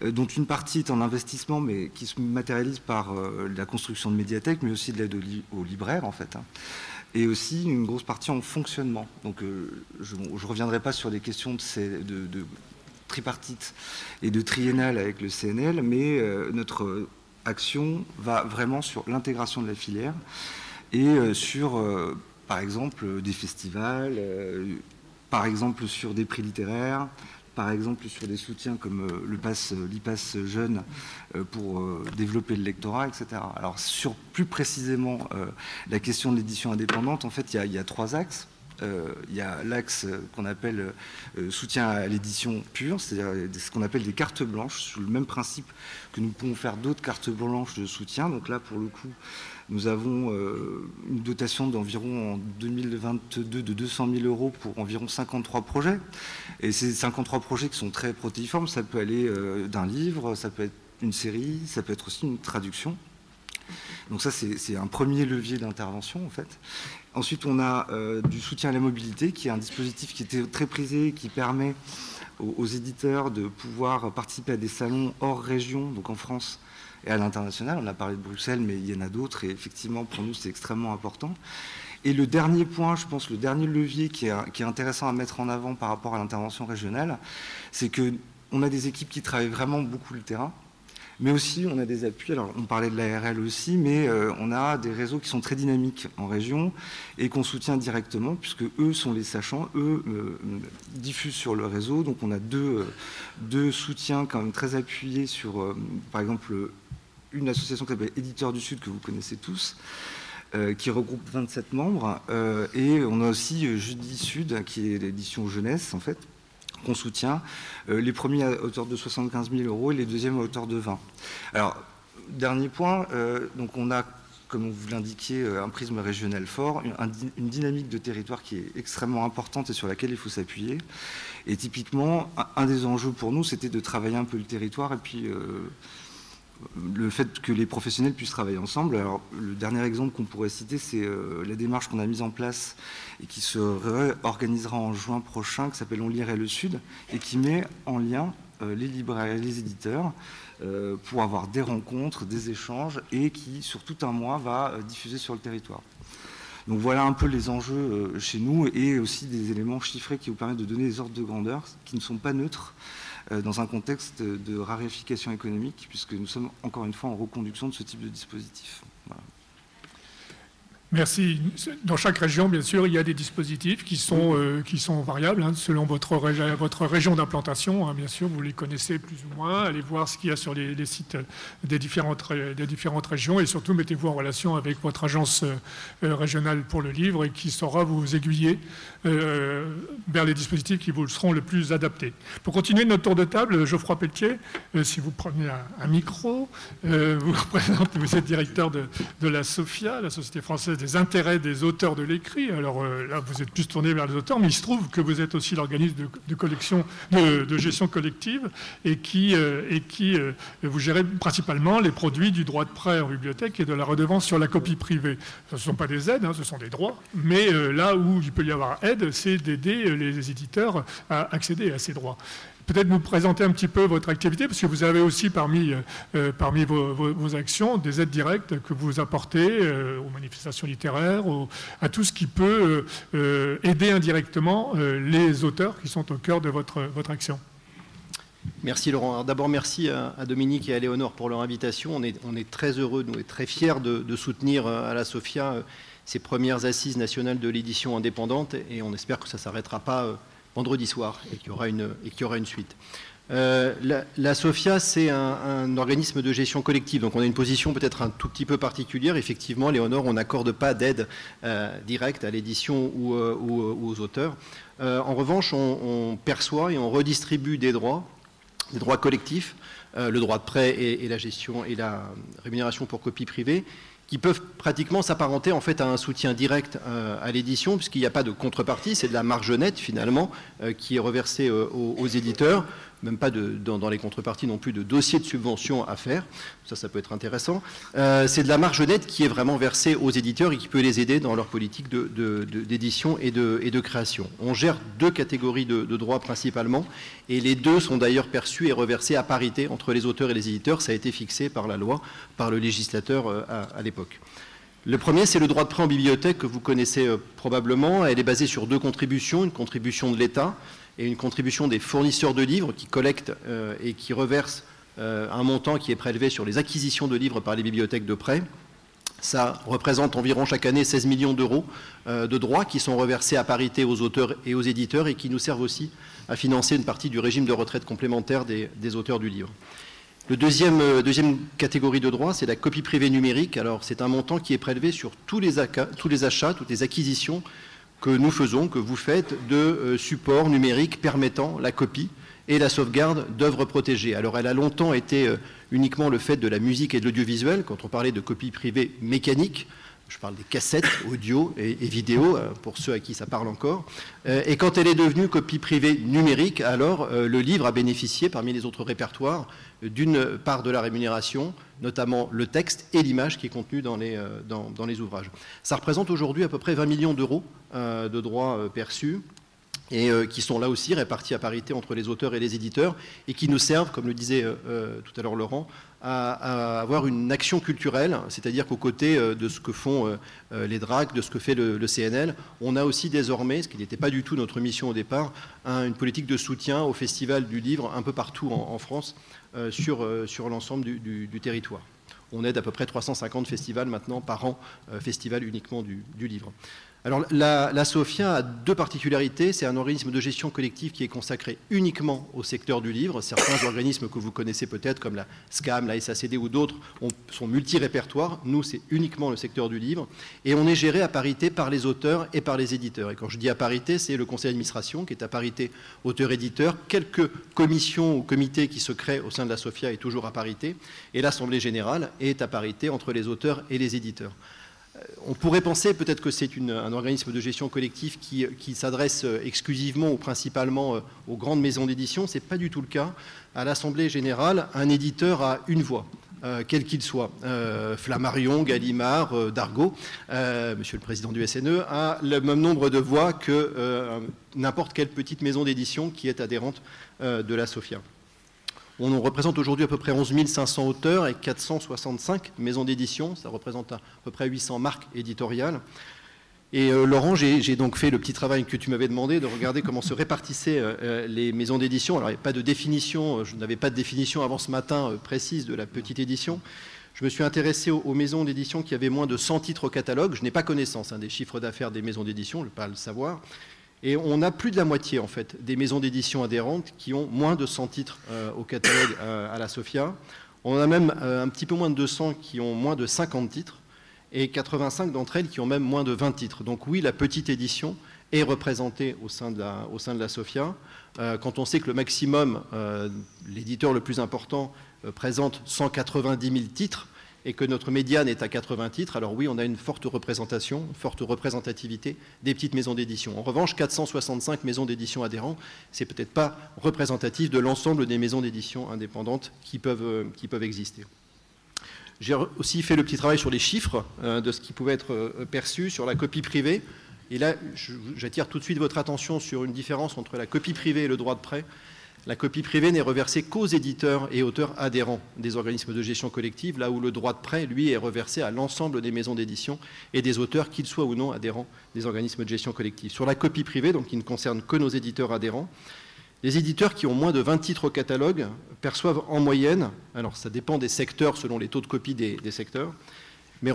dont une partie est en investissement, mais qui se matérialise par la construction de médiathèques, mais aussi de l'aide aux, libraires, en fait. Hein. Et aussi une grosse partie en fonctionnement. Donc je ne reviendrai pas sur les questions de, tripartite et de triennale avec le CNL, mais euh, notre action va vraiment sur l'intégration de la filière et euh, sur, euh, par exemple, des festivals, par exemple sur des prix littéraires, par exemple sur des soutiens comme le pass, l'IPAS jeune pour développer le lectorat, etc. Alors sur plus précisément la question de l'édition indépendante, en fait, il y a trois axes. Euh, il y a l'axe qu'on appelle euh, soutien à l'édition pure, c'est-à-dire ce qu'on appelle des cartes blanches, sous le même principe que nous pouvons faire d'autres cartes blanches de soutien. Donc là, pour le coup, nous avons euh, une dotation d'environ en 2022 de 200 000 euros pour environ 53 projets. Et ces 53 projets qui sont très protéiformes, ça peut aller d'un livre, ça peut être une série, ça peut être aussi une traduction. Donc ça, c'est un premier levier d'intervention, en fait. Ensuite, on a euh, du soutien à la mobilité, qui est un dispositif qui était très prisé, qui permet aux, éditeurs de pouvoir participer à des salons hors région, donc en France et à l'international. On a parlé de Bruxelles, mais il y en a d'autres, et effectivement, pour nous, c'est extrêmement important. Et le dernier point, je pense, le dernier levier qui est, intéressant à mettre en avant par rapport à l'intervention régionale, c'est qu'on a des équipes qui travaillent vraiment beaucoup le terrain, mais aussi, on a des appuis. Alors, on parlait de l'ARL aussi, mais euh, on a des réseaux qui sont très dynamiques en région et qu'on soutient directement, puisque eux sont les sachants, eux euh, diffusent sur le réseau. Donc, on a deux, euh, deux soutiens quand même très appuyés sur, par exemple, une association qui s'appelle Éditeurs du Sud, que vous connaissez tous. qui regroupe 27 membres. et on a aussi Jeudi Sud, qui est l'édition jeunesse, en fait, qu'on soutient, euh, les premiers à hauteur de 75 000 euros et les deuxièmes à hauteur de 20. Alors, dernier point, euh, donc on a, comme vous l'indiquiez, euh, un prisme régional fort, une, dynamique de territoire qui est extrêmement importante et sur laquelle il faut s'appuyer. Et typiquement, un, des enjeux pour nous, c'était de travailler un peu le territoire et puis le fait que les professionnels puissent travailler ensemble. Alors, le dernier exemple qu'on pourrait citer, c'est euh, la démarche qu'on a mise en place et qui se réorganisera en juin prochain, qui s'appelle On lirait le Sud, et qui met en lien euh, les libraires et les éditeurs euh, pour avoir des rencontres, des échanges, et qui, sur tout un mois, va diffuser sur le territoire. Donc voilà un peu les enjeux chez nous, et aussi des éléments chiffrés qui vous permettent de donner des ordres de grandeur qui ne sont pas neutres, dans un contexte de raréfication économique, puisque nous sommes encore une fois en reconduction de ce type de dispositif. Merci. Dans chaque région, bien sûr, il y a des dispositifs qui sont, euh, qui sont variables hein, selon votre, votre région d'implantation. Hein, bien sûr, vous les connaissez plus ou moins. Allez voir ce qu'il y a sur les, sites des différentes, des différentes régions et surtout mettez-vous en relation avec votre agence euh, régionale pour le livre et qui saura vous aiguiller euh, vers les dispositifs qui vous seront le plus adaptés. Pour continuer notre tour de table, Geoffroy Pelletier, si vous prenez un, micro, vous, vous êtes directeur de, la SOFIA, la Société française des intérêts des auteurs de l'écrit. Alors euh, là, vous êtes plus tourné vers les auteurs, mais il se trouve que vous êtes aussi l'organisme de, collection, de, gestion collective et qui, euh, et qui euh, vous gérez principalement les produits du droit de prêt en bibliothèque et de la redevance sur la copie privée. Ce ne sont pas des aides, hein, ce sont des droits, mais là où il peut y avoir aide, c'est d'aider les éditeurs à accéder à ces droits peut-être nous présenter un petit peu votre activité, parce que vous avez aussi parmi, euh, euh, vos, actions des aides directes que vous apportez euh, aux manifestations littéraires, à tout ce qui peut aider indirectement les auteurs qui sont au cœur de votre action. Merci Laurent. D'abord, merci à, Dominique et à Léonore pour leur invitation. On est, très heureux, nous, et très fiers de, soutenir à la SOFIA ces premières assises nationales de l'édition indépendante et on espère que ça ne s'arrêtera pas vendredi soir et qu'il y aura une, et qu'il y aura une suite. Euh, la, SOFIA, c'est un, organisme de gestion collective, donc on a une position peut-être un tout petit peu particulière. Effectivement, Léonore, on n'accorde pas d'aide euh, directe à l'édition ou, euh, aux auteurs. en revanche, on, perçoit et on redistribue des droits, des droits collectifs, le droit de prêt et, la gestion et la rémunération pour copie privée, qui peuvent pratiquement s'apparenter en fait à un soutien direct euh, à l'édition, puisqu'il n'y a pas de contrepartie, c'est de la marge nette finalement euh, qui est reversée euh, aux, éditeurs même pas dans, les contreparties non plus de dossiers de subvention à faire. Ça, ça peut être intéressant. Euh, c'est de la marge nette qui est vraiment versée aux éditeurs et qui peut les aider dans leur politique d'édition de, et, de, et de création. On gère deux catégories de, droits principalement et les deux sont d'ailleurs perçus et reversés à parité entre les auteurs et les éditeurs. Ça a été fixé par la loi, par le législateur euh, à, l'époque. Le premier, c'est le droit de prêt en bibliothèque que vous connaissez euh, probablement. Elle est basée sur deux contributions, une contribution de l'État et une contribution des fournisseurs de livres qui collectent euh, et qui reversent euh, un montant qui est prélevé sur les acquisitions de livres par les bibliothèques de prêt. Ça représente environ chaque année 16 millions d'euros de droits qui sont reversés à parité aux auteurs et aux éditeurs et qui nous servent aussi à financer une partie du régime de retraite complémentaire des, auteurs du livre. Deuxième, deuxième catégorie de droits, c'est la copie privée numérique. Alors, c'est un montant qui est prélevé sur tous les, tous les achats, toutes les acquisitions que nous faisons, que vous faites, de euh, supports numériques permettant la copie et la sauvegarde d'œuvres protégées. Alors elle a longtemps été euh, uniquement le fait de la musique et de l'audiovisuel, quand on parlait de copie privée mécanique, je parle des cassettes audio et, vidéo, euh, pour ceux à qui ça parle encore. Et quand elle est devenue copie privée numérique, alors le livre a bénéficié, parmi les autres répertoires, d'une part de la rémunération, notamment le texte et l'image qui est contenu dans les, dans les ouvrages. Ça représente aujourd'hui à peu près 20 millions d'euros euh, de droits euh, perçus et euh, qui sont là aussi répartis à parité entre les auteurs et les éditeurs, et qui nous servent, comme le disait tout à l'heure Laurent, à, avoir une action culturelle, c'est-à-dire qu'aux côtés de ce que font les DRAC, de ce que fait le, CNL, on a aussi désormais, ce qui n'était pas du tout notre mission au départ, une politique de soutien au Festival du Livre un peu partout en, France sur, sur l'ensemble du, territoire. On aide à peu près 350 festivals maintenant par an, festivals uniquement du livre. Alors la, SOFIA a deux particularités. C'est un organisme de gestion collective qui est consacré uniquement au secteur du livre. Certains organismes que vous connaissez peut-être, comme la SCAM, la SACD ou d'autres, sont multi-répertoires. Nous, c'est uniquement le secteur du livre. Et on est géré à parité par les auteurs et par les éditeurs. Et quand je dis à parité, c'est le conseil d'administration qui est à parité auteur-éditeur. Quelques commissions ou comités qui se créent au sein de la SOFIA est toujours à parité. Et l'Assemblée générale est à parité entre les auteurs et les éditeurs on pourrait penser peut-être que c'est un organisme de gestion collective qui, s'adresse euh, exclusivement ou principalement euh, aux grandes maisons d'édition. Ce n'est pas du tout le cas. À l'Assemblée générale, un éditeur a une voix. Euh, quel qu'il soit, Flammarion, Gallimard, Dargaud, Monsieur le Président du SNE, a le même nombre de voix que n'importe quelle petite maison d'édition qui est adhérente de la SOFIA. On représente aujourd'hui à peu près 11 500 auteurs et 465 maisons d'édition. Ça représente à peu près 800 marques éditoriales. Et euh, Laurent, j'ai donc fait le petit travail que tu m'avais demandé de regarder comment se répartissaient euh, euh, les maisons d'édition. Alors, il n'y a pas de définition, je n'avais pas de définition avant ce matin précise de la petite édition. Je me suis intéressé aux, maisons d'édition qui avaient moins de 100 titres au catalogue. Je n'ai pas connaissance hein, des chiffres d'affaires des maisons d'édition, je ne vais pas le savoir. Et on a plus de la moitié, en fait, des maisons d'édition adhérentes qui ont moins de 100 titres euh, au catalogue euh, à la SOFIA. On a même euh, un petit peu moins de 200 qui ont moins de 50 titres et 85 d'entre elles qui ont même moins de 20 titres. Donc oui, la petite édition est représentée au sein de la, au sein de la SOFIA. quand on sait que le maximum, l'éditeur le plus important, présente 190 000 titres, et que notre médiane est à 80 titres, alors oui, on a une forte représentation, une forte représentativité des petites maisons d'édition. En revanche, 465 maisons d'édition adhérents, c'est peut-être pas représentatif de l'ensemble des maisons d'édition indépendantes qui peuvent, euh, exister. J'ai aussi fait le petit travail sur les chiffres euh, de ce qui pouvait être euh, perçu sur la copie privée. Et là, j'attire tout de suite votre attention sur une différence entre la copie privée et le droit de prêt. La copie privée n'est reversée qu'aux éditeurs et auteurs adhérents des organismes de gestion collective, là où le droit de prêt, lui, est reversé à l'ensemble des maisons d'édition et des auteurs, qu'ils soient ou non adhérents des organismes de gestion collective. Sur la copie privée, donc qui ne concerne que nos éditeurs adhérents, les éditeurs qui ont moins de 20 titres au catalogue perçoivent en moyenne, alors ça dépend des secteurs selon les taux de copie des, secteurs, mais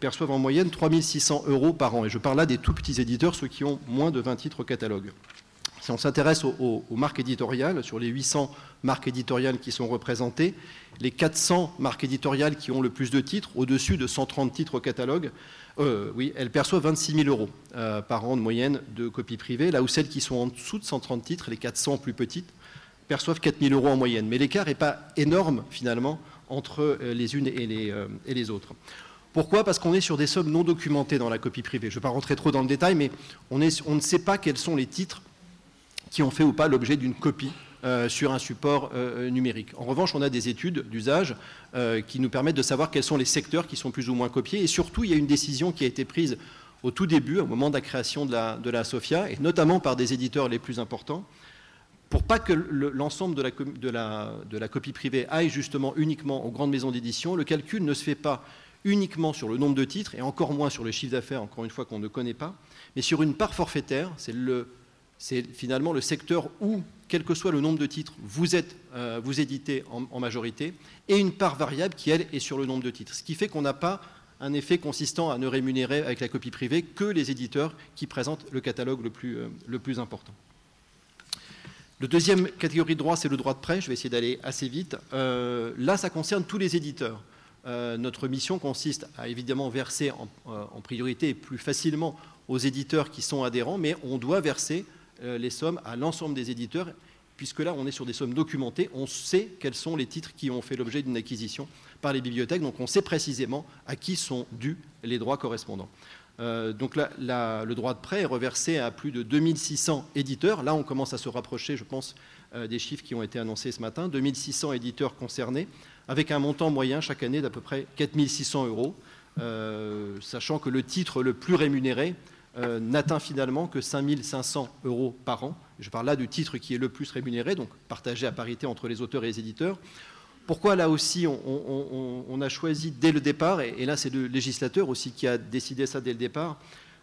perçoivent en moyenne 3600 euros par an. Et je parle là des tout petits éditeurs, ceux qui ont moins de 20 titres au catalogue. Si on s'intéresse aux, marques éditoriales, sur les 800 marques éditoriales qui sont représentées, les 400 marques éditoriales qui ont le plus de titres, au-dessus de 130 titres au catalogue, euh, oui, elles perçoivent 26 000 euros euh, par an de moyenne de copies privées, là où celles qui sont en dessous de 130 titres, les 400 plus petites, perçoivent 4 000 euros en moyenne. Mais l'écart n'est pas énorme finalement entre euh, les unes et les, autres. Pourquoi? Parce qu'on est sur des sommes non documentées dans la copie privée. Je ne vais pas rentrer trop dans le détail, mais on ne sait pas quels sont les titres qui ont fait ou pas l'objet d'une copie euh, sur un support euh, euh, numérique. En revanche, on a des études d'usage qui nous permettent de savoir quels sont les secteurs qui sont plus ou moins copiés. Et surtout, il y a une décision qui a été prise au tout début, au moment de la création de la, SOFIA, et notamment par des éditeurs les plus importants, pour pas que l'ensemble de, la, de la copie privée aille justement uniquement aux grandes maisons d'édition, le calcul ne se fait pas uniquement sur le nombre de titres, et encore moins sur le chiffre d'affaires, encore une fois qu'on ne connaît pas, mais sur une part forfaitaire, c'est le c'est finalement le secteur où, quel que soit le nombre de titres, vous, êtes, vous éditez en, majorité, et une part variable qui, elle, est sur le nombre de titres. Ce qui fait qu'on n'a pas un effet consistant à ne rémunérer avec la copie privée que les éditeurs qui présentent le catalogue le plus, euh, important. Le deuxième catégorie de droit, c'est le droit de prêt. Je vais essayer d'aller assez vite. Euh, là, ça concerne tous les éditeurs. Euh, notre mission consiste à évidemment verser en, priorité et plus facilement aux éditeurs qui sont adhérents, mais on doit verser les sommes à l'ensemble des éditeurs, puisque là, on est sur des sommes documentées. On sait quels sont les titres qui ont fait l'objet d'une acquisition par les bibliothèques, donc on sait précisément à qui sont dus les droits correspondants. Euh, donc le droit de prêt est reversé à plus de 2600 éditeurs. Là, on commence à se rapprocher, je pense, euh, des chiffres qui ont été annoncés ce matin. 2600 éditeurs concernés, avec un montant moyen chaque année d'à peu près 4600 euros, euh, sachant que le titre le plus rémunéré n'atteint finalement que 5500 euros par an. Je parle là du titre qui est le plus rémunéré, donc partagé à parité entre les auteurs et les éditeurs. Pourquoi là aussi on, a choisi dès le départ, et, là c'est le législateur aussi qui a décidé ça dès le départ,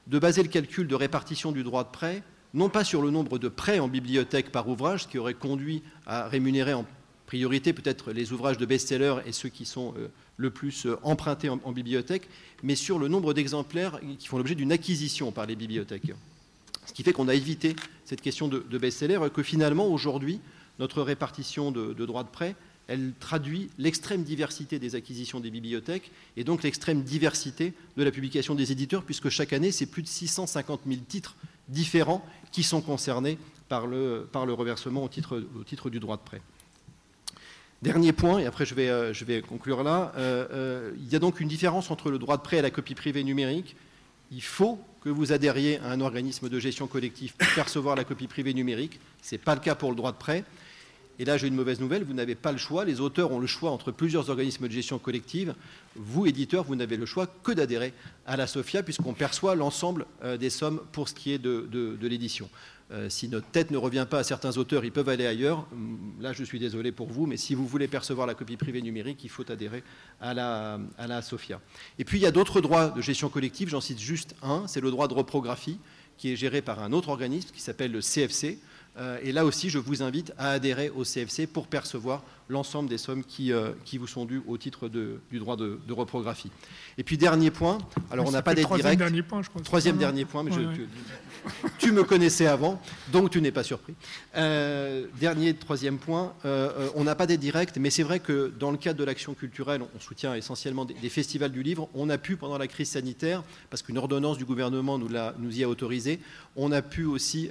de baser le calcul de répartition du droit de prêt, non pas sur le nombre de prêts en bibliothèque par ouvrage, ce qui aurait conduit à rémunérer en priorité peut-être les ouvrages de best-sellers et ceux qui sont euh, le plus euh, empruntés en, bibliothèque, mais sur le nombre d'exemplaires qui font l'objet d'une acquisition par les bibliothèques. Ce qui fait qu'on a évité cette question de, best-seller, que finalement aujourd'hui, notre répartition de, droits de prêt elle traduit l'extrême diversité des acquisitions des bibliothèques et donc l'extrême diversité de la publication des éditeurs, puisque chaque année, c'est plus de 650 000 titres différents qui sont concernés par le, reversement au titre, du droit de prêt. Dernier point, et après je vais, euh, conclure là, euh, euh, il y a donc une différence entre le droit de prêt et la copie privée numérique. Il faut que vous adhériez à un organisme de gestion collective pour percevoir la copie privée numérique. Ce n'est pas le cas pour le droit de prêt. Et là, j'ai une mauvaise nouvelle, vous n'avez pas le choix. Les auteurs ont le choix entre plusieurs organismes de gestion collective. Vous, éditeurs, vous n'avez le choix que d'adhérer à la SOFIA, puisqu'on perçoit l'ensemble des sommes pour ce qui est de, l'édition. Euh, si notre tête ne revient pas à certains auteurs, ils peuvent aller ailleurs. Hum, là, je suis désolé pour vous, mais si vous voulez percevoir la copie privée numérique, il faut adhérer à la, à SOFIA. Et puis, il y a d'autres droits de gestion collective. J'en cite juste un, c'est le droit de reprographie, qui est géré par un autre organisme qui s'appelle le CFC. Euh, et là aussi, je vous invite à adhérer au CFC pour percevoir l'ensemble des sommes qui, euh, qui, vous sont dues au titre du droit de, reprographie. Et puis, dernier point, alors on n'a pas d'aide directe. Troisième dernier point, je crois. Troisième dernier point, mais je, tu, me connaissais avant, donc tu n'es pas surpris. Euh, dernier, troisième point, on n'a pas d'aide directe, mais c'est vrai que dans le cadre de l'action culturelle, on soutient essentiellement des, festivals du livre. On a pu, pendant la crise sanitaire, parce qu'une ordonnance du gouvernement nous, nous y a autorisé, on a pu aussi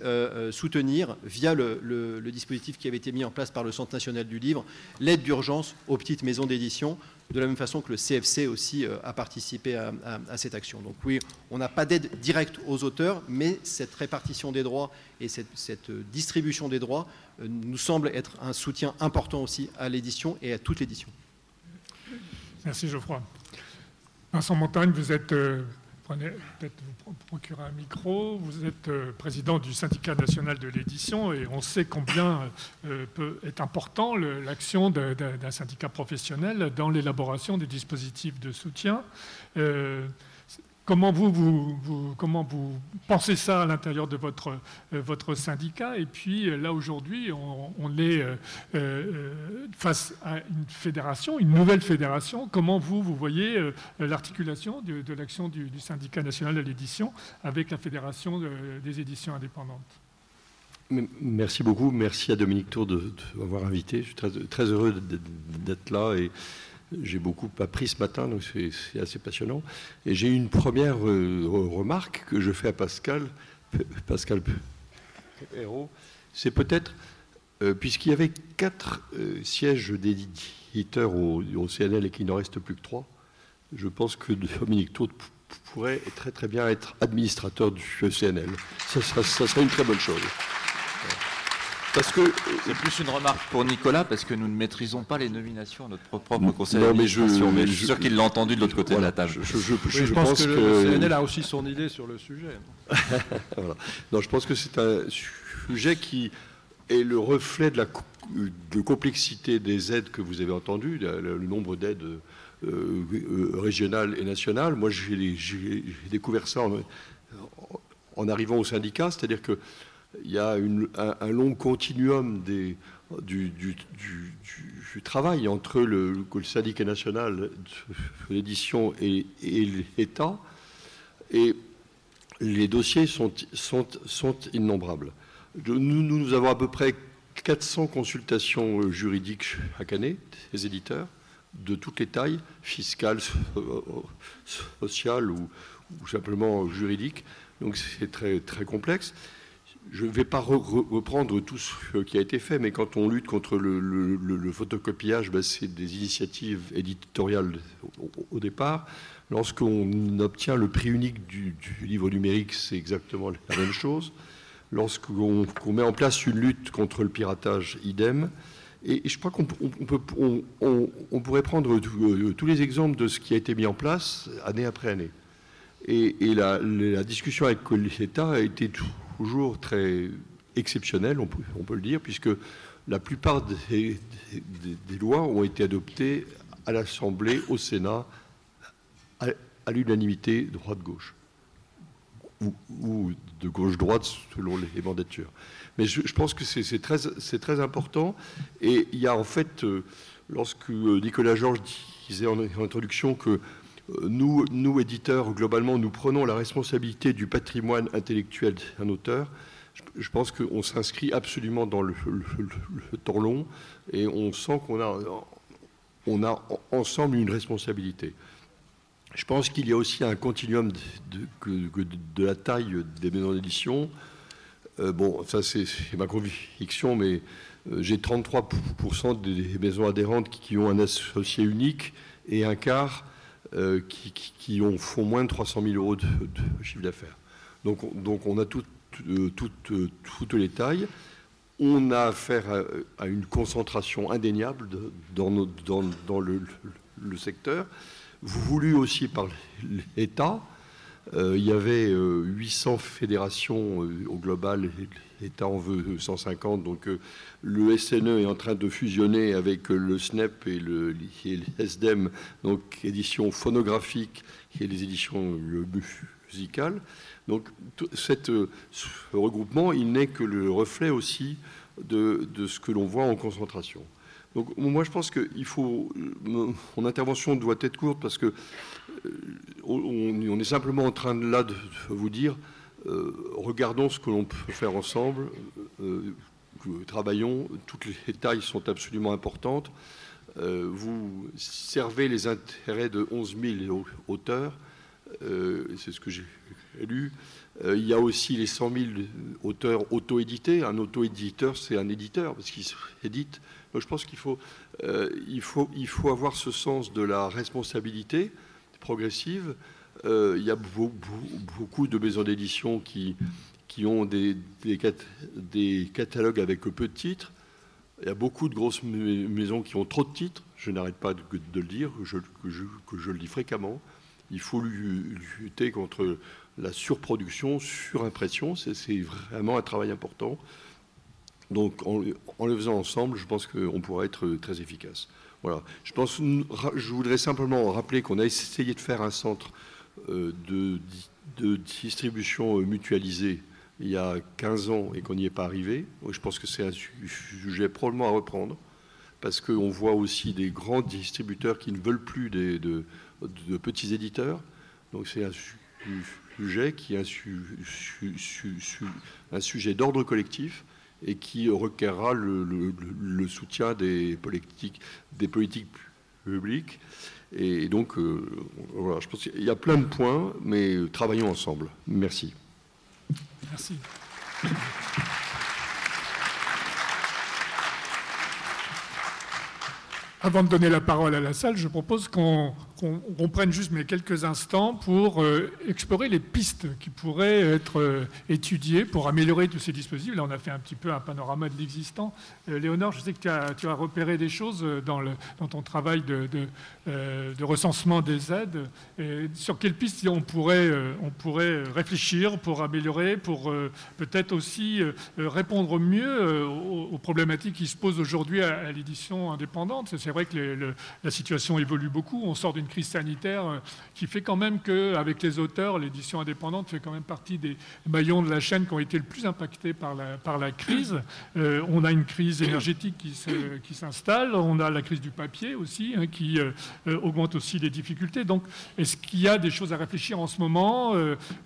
soutenir, via le, le dispositif qui avait été mis en place par le Centre national du livre, l'aide d'urgence aux petites maisons d'édition, de la même façon que le CFC aussi euh, a participé à, cette action. Donc oui, on n'a pas d'aide directe aux auteurs, mais cette répartition des droits et cette, distribution des droits euh, nous semble être un soutien important aussi à l'édition et à toute l'édition. Merci Geoffroy. Vincent Montagne, vous êtes euh, prenez peut-être vous procurer un micro. Vous êtes euh, président du syndicat national de l'édition et on sait combien euh, peut être important l'action d'un syndicat professionnel dans l'élaboration des dispositifs de soutien. Euh, Comment vous, pensez ça à l'intérieur de votre, euh, syndicat? Et puis euh, là, aujourd'hui, on, est euh, face à une fédération, une nouvelle fédération. Comment vous, voyez l'articulation de, l'action du, syndicat national de l'édition avec la fédération des éditions indépendantes? Merci beaucoup. Merci à Dominique Tour de, m'avoir invité. Je suis très, heureux d'être là j'ai beaucoup appris ce matin, donc c'est assez passionnant. Et j'ai une première euh, remarque que je fais à Pascal, Pascal Hérault. C'est peut-être, euh, puisqu'il y avait quatre euh, sièges d'éditeurs au, CNL et qu'il n'en reste plus que trois, je pense que Dominique Tour pourrait très très bien être administrateur du CNL. Ça, ça serait une très bonne chose. Parce que c'est plus une remarque pour Nicolas parce que nous ne maîtrisons pas les nominations à notre propre conseil d'administration. Mais, je, suis sûr qu'il l'a entendu de l'autre côté de la table. Je, pense, que, le CNL a aussi son idée sur le sujet. Non, je pense que c'est un sujet qui est le reflet de la de complexité des aides que vous avez entendues, le, nombre d'aides euh, euh, régionales et nationales. Moi, j'ai découvert ça en, en arrivant au syndicat, c'est-à-dire que il y a un, long continuum du, travail entre le, syndicat national de l'édition et, l'État. Et les dossiers sont, innombrables. Nous, avons à peu près 400 consultations juridiques chaque année des éditeurs de toutes les tailles, fiscales, sociales ou, simplement juridiques. Donc c'est très complexe. Je ne vais pas reprendre tout ce qui a été fait, mais quand on lutte contre le, photocopiage, ben, c'est des initiatives éditoriales au, départ. Lorsqu'on obtient le prix unique du, livre numérique, c'est exactement la même chose. Lorsqu'on met en place une lutte contre le piratage, idem. Et je crois qu'on on, pourrait prendre tous les exemples de ce qui a été mis en place année après année. Et, la, discussion avec l'État a été toujours très exceptionnelle, on peut, le dire, puisque la plupart des, lois ont été adoptées à l'Assemblée, au Sénat, à, l'unanimité droite-gauche, ou, de gauche-droite selon les mandatures. Mais je, pense que c'est très, important. Et il y a en fait, euh, lorsque Nicolas Georges disait en introduction que euh, nous, nous, éditeurs, globalement, nous prenons la responsabilité du patrimoine intellectuel d'un auteur. Je pense qu'on s'inscrit absolument dans le, temps long et on sent qu'on a, on a ensemble une responsabilité. Je pense qu'il y a aussi un continuum de, de, la taille des maisons d'édition. Euh, bon, ça c'est ma conviction, mais euh, j'ai 33% des maisons adhérentes qui ont un associé unique et un quart euh, qui, ont, font moins de 300 000 euros de, chiffre d'affaires. Donc, donc, on a euh, euh, toutes les tailles. On a affaire à, une concentration indéniable dans, dans, le, secteur, voulu aussi par l'État. il y avait 800 fédérations au global, l'État en veut 150, donc le SNE est en train de fusionner avec le SNEP et le, SDEM, donc édition phonographique et les éditions musicales. Donc cette, ce regroupement, il n'est que le reflet aussi de, ce que l'on voit en concentration. Donc moi je pense qu'il faut, mon intervention doit être courte parce que euh, on, est simplement en train de, là de vous dire, euh, regardons ce que l'on peut faire ensemble. Euh, travaillons. Toutes les tailles sont absolument importantes. Euh, vous servez les intérêts de 11 000 auteurs, euh, c'est ce que j'ai lu. Euh, il y a aussi les 100 000 auteurs auto-édités. Un auto-éditeur, c'est un éditeur, parce qu'il édite. Donc je pense qu'il faut, il faut, il faut avoir ce sens de la responsabilité progressive. Il y a beaucoup de maisons d'édition qui, qui ont des, des, catalogues avec peu de titres. Il y a beaucoup de grosses maisons qui ont trop de titres. Je n'arrête pas de, le dire, que je, que je, le dis fréquemment. Il faut lutter contre la surproduction, surimpression. C'est vraiment un travail important. Donc, en, le faisant ensemble, je pense qu'on pourra être très efficace. Voilà. Je, pense, je voudrais simplement rappeler qu'on a essayé de faire un centre euh, de, de distribution mutualisée il y a 15 ans et qu'on n'y est pas arrivé. Je pense que c'est un sujet probablement à reprendre parce qu'on voit aussi des grands distributeurs qui ne veulent plus de, petits éditeurs. Donc c'est un sujet qui est un, sujet d'ordre collectif et qui requerra le, soutien des politiques, des politiques publiques. Et donc, euh, voilà, je pense qu'il y a plein de points, mais travaillons ensemble. Merci. Merci. Avant de donner la parole à la salle, je propose qu'on qu'on prenne juste quelques instants pour euh, explorer les pistes qui pourraient être euh, étudiées pour améliorer tous ces dispositifs. Là, on a fait un petit peu un panorama de l'existant. Euh, Léonore, je sais que tu as, repéré des choses dans, le, ton travail de, recensement des aides. sur quelles pistes on pourrait, on pourrait réfléchir pour améliorer, pour peut-être aussi répondre mieux aux, problématiques qui se posent aujourd'hui à, l'édition indépendante? C'est vrai que la situation évolue beaucoup. On sort d'une une crise sanitaire euh, qui fait quand même qu'avec les auteurs, l'édition indépendante fait quand même partie des maillons de la chaîne qui ont été le plus impactés par la, crise. Euh, on a une crise énergétique qui s'installe, on a la crise du papier aussi hein, qui augmente aussi les difficultés. Donc, est-ce qu'il y a des choses à réfléchir en ce moment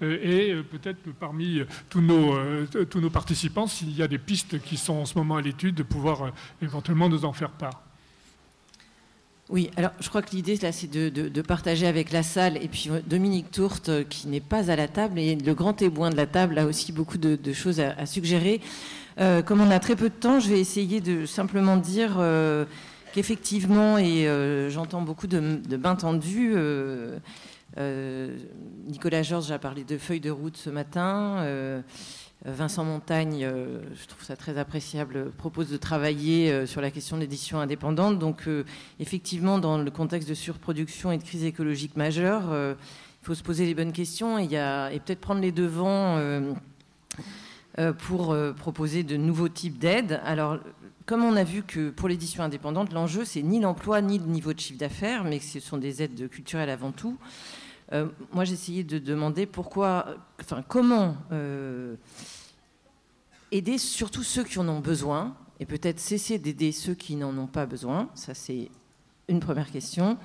et peut-être parmi tous nos, tous nos participants, s'il y a des pistes qui sont en ce moment à l'étude, de pouvoir éventuellement nous en faire part? Oui, alors je crois que l'idée, là, c'est de, partager avec la salle et puis euh, Dominique Tourte, euh, qui n'est pas à la table, et le grand témoin de la table a aussi beaucoup de, choses à, suggérer. Euh, comme on a très peu de temps, je vais essayer de simplement dire qu'effectivement, et j'entends beaucoup de, de bains tendus, Nicolas Georges a parlé de feuilles de route ce matin. Euh, Vincent Montagne, euh, je trouve ça très appréciable, propose de travailler euh, sur la question de l'édition indépendante. Donc, effectivement, dans le contexte de surproduction et de crise écologique majeure, il faut se poser les bonnes questions et, et peut-être prendre les devants pour proposer de nouveaux types d'aides. Alors, comme on a vu que pour l'édition indépendante, l'enjeu, c'est ni l'emploi ni le niveau de chiffre d'affaires, mais que ce sont des aides culturelles avant tout. Euh, moi, essayé de demander pourquoi, enfin, comment euh, aider surtout ceux qui en ont besoin et peut-être cesser d'aider ceux qui n'en ont pas besoin. Ça, c'est une première question.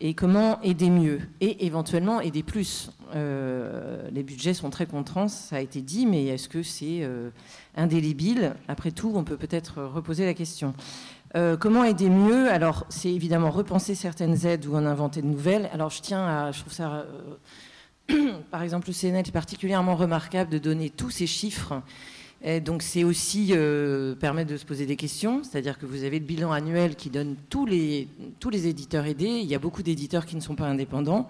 Et comment aider mieux et éventuellement aider plus? Euh, les budgets sont très contraints, ça a été dit, mais est-ce que c'est indélébile? Après tout, on peut peut-être reposer la question. Euh, comment aider mieux? Alors, c'est évidemment repenser certaines aides ou en inventer de nouvelles. Alors, je tiens à. Je trouve ça. Euh, par exemple, le CNL est particulièrement remarquable de donner tous ces chiffres. Donc, c'est aussi euh, permettre de se poser des questions. C'est-à-dire que vous avez le bilan annuel qui donne tous les, tous les éditeurs aidés. Il y a beaucoup d'éditeurs qui ne sont pas indépendants.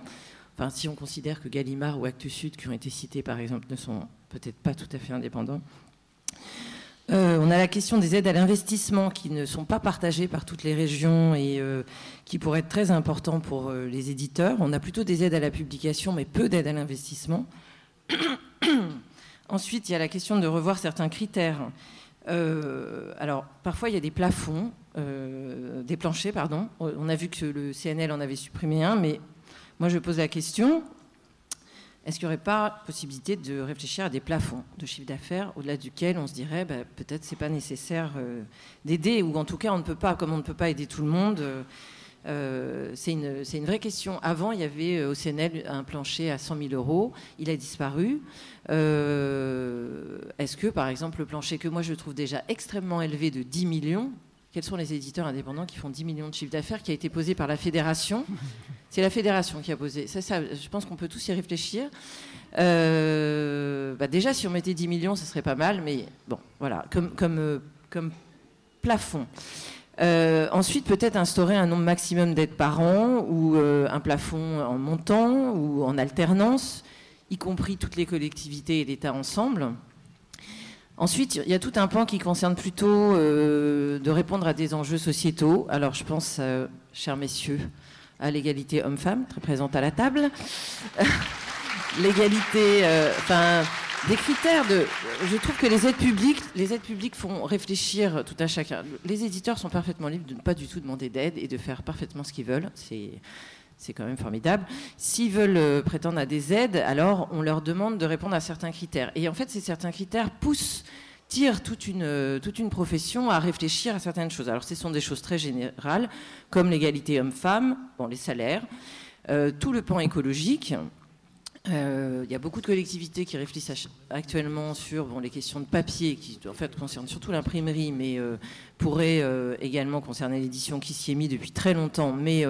Enfin, si on considère que Gallimard ou Actes Sud, qui ont été cités par exemple, ne sont peut-être pas tout à fait indépendants. Euh, on a la question des aides à l'investissement qui ne sont pas partagées par toutes les régions et euh, qui pourraient être très importants pour euh, les éditeurs. On a plutôt des aides à la publication, mais peu d'aides à l'investissement. Ensuite, il y a la question de revoir certains critères. alors, parfois, il y a des plafonds, des planchers, pardon. On a vu que le CNL en avait supprimé un, mais moi, je pose la question est-ce qu'il n'y aurait pas possibilité de réfléchir à des plafonds de chiffre d'affaires au-delà duquel on se dirait bah, peut-être c'est pas nécessaire euh, d'aider ou en tout cas on ne peut pas comme on ne peut pas aider tout le monde. Euh, euh, c'est une, une, vraie question. Avant, il y avait au CNL un plancher à 100 000 euros. Il a disparu. Est-ce que, par exemple, le plancher que moi je trouve déjà extrêmement élevé de 10 millions, quels sont les éditeurs indépendants qui font 10 millions de chiffre d'affaires, qui a été posé par la fédération. C'est la fédération qui a posé. Ça, je pense qu'on peut tous y réfléchir. Euh, bah, déjà, si on mettait 10 millions, ce serait pas mal, mais bon, voilà, comme, comme, euh, comme plafond. Euh, ensuite, peut-être instaurer un nombre maximum d'aides par an ou un plafond en montant ou en alternance, y compris toutes les collectivités et l'État ensemble. Ensuite, il y a tout un pan qui concerne plutôt euh, de répondre à des enjeux sociétaux. Alors, je pense, euh, chers messieurs, à l'égalité homme-femme, très présente à la table. l'égalité, euh, enfin, des critères de. Je trouve que les aides publiques, les aides publiques font réfléchir tout à chacun. Les éditeurs sont parfaitement libres de ne pas du tout demander d'aide et de faire parfaitement ce qu'ils veulent. C'est c'est quand même formidable. S'ils veulent euh, prétendre à des aides, alors on leur demande de répondre à certains critères. Et en fait, ces certains critères poussent, tirent toute une, euh, profession à réfléchir à certaines choses. Alors ce sont des choses très générales, comme l'égalité homme-femme, bon, les salaires, euh, tout le pan écologique, euh, il y a beaucoup de collectivités qui réfléchissent actuellement sur les questions de papier, qui en fait concernent surtout l'imprimerie, mais euh, pourraient euh, également concerner l'édition qui s'y est mis depuis très longtemps. Mais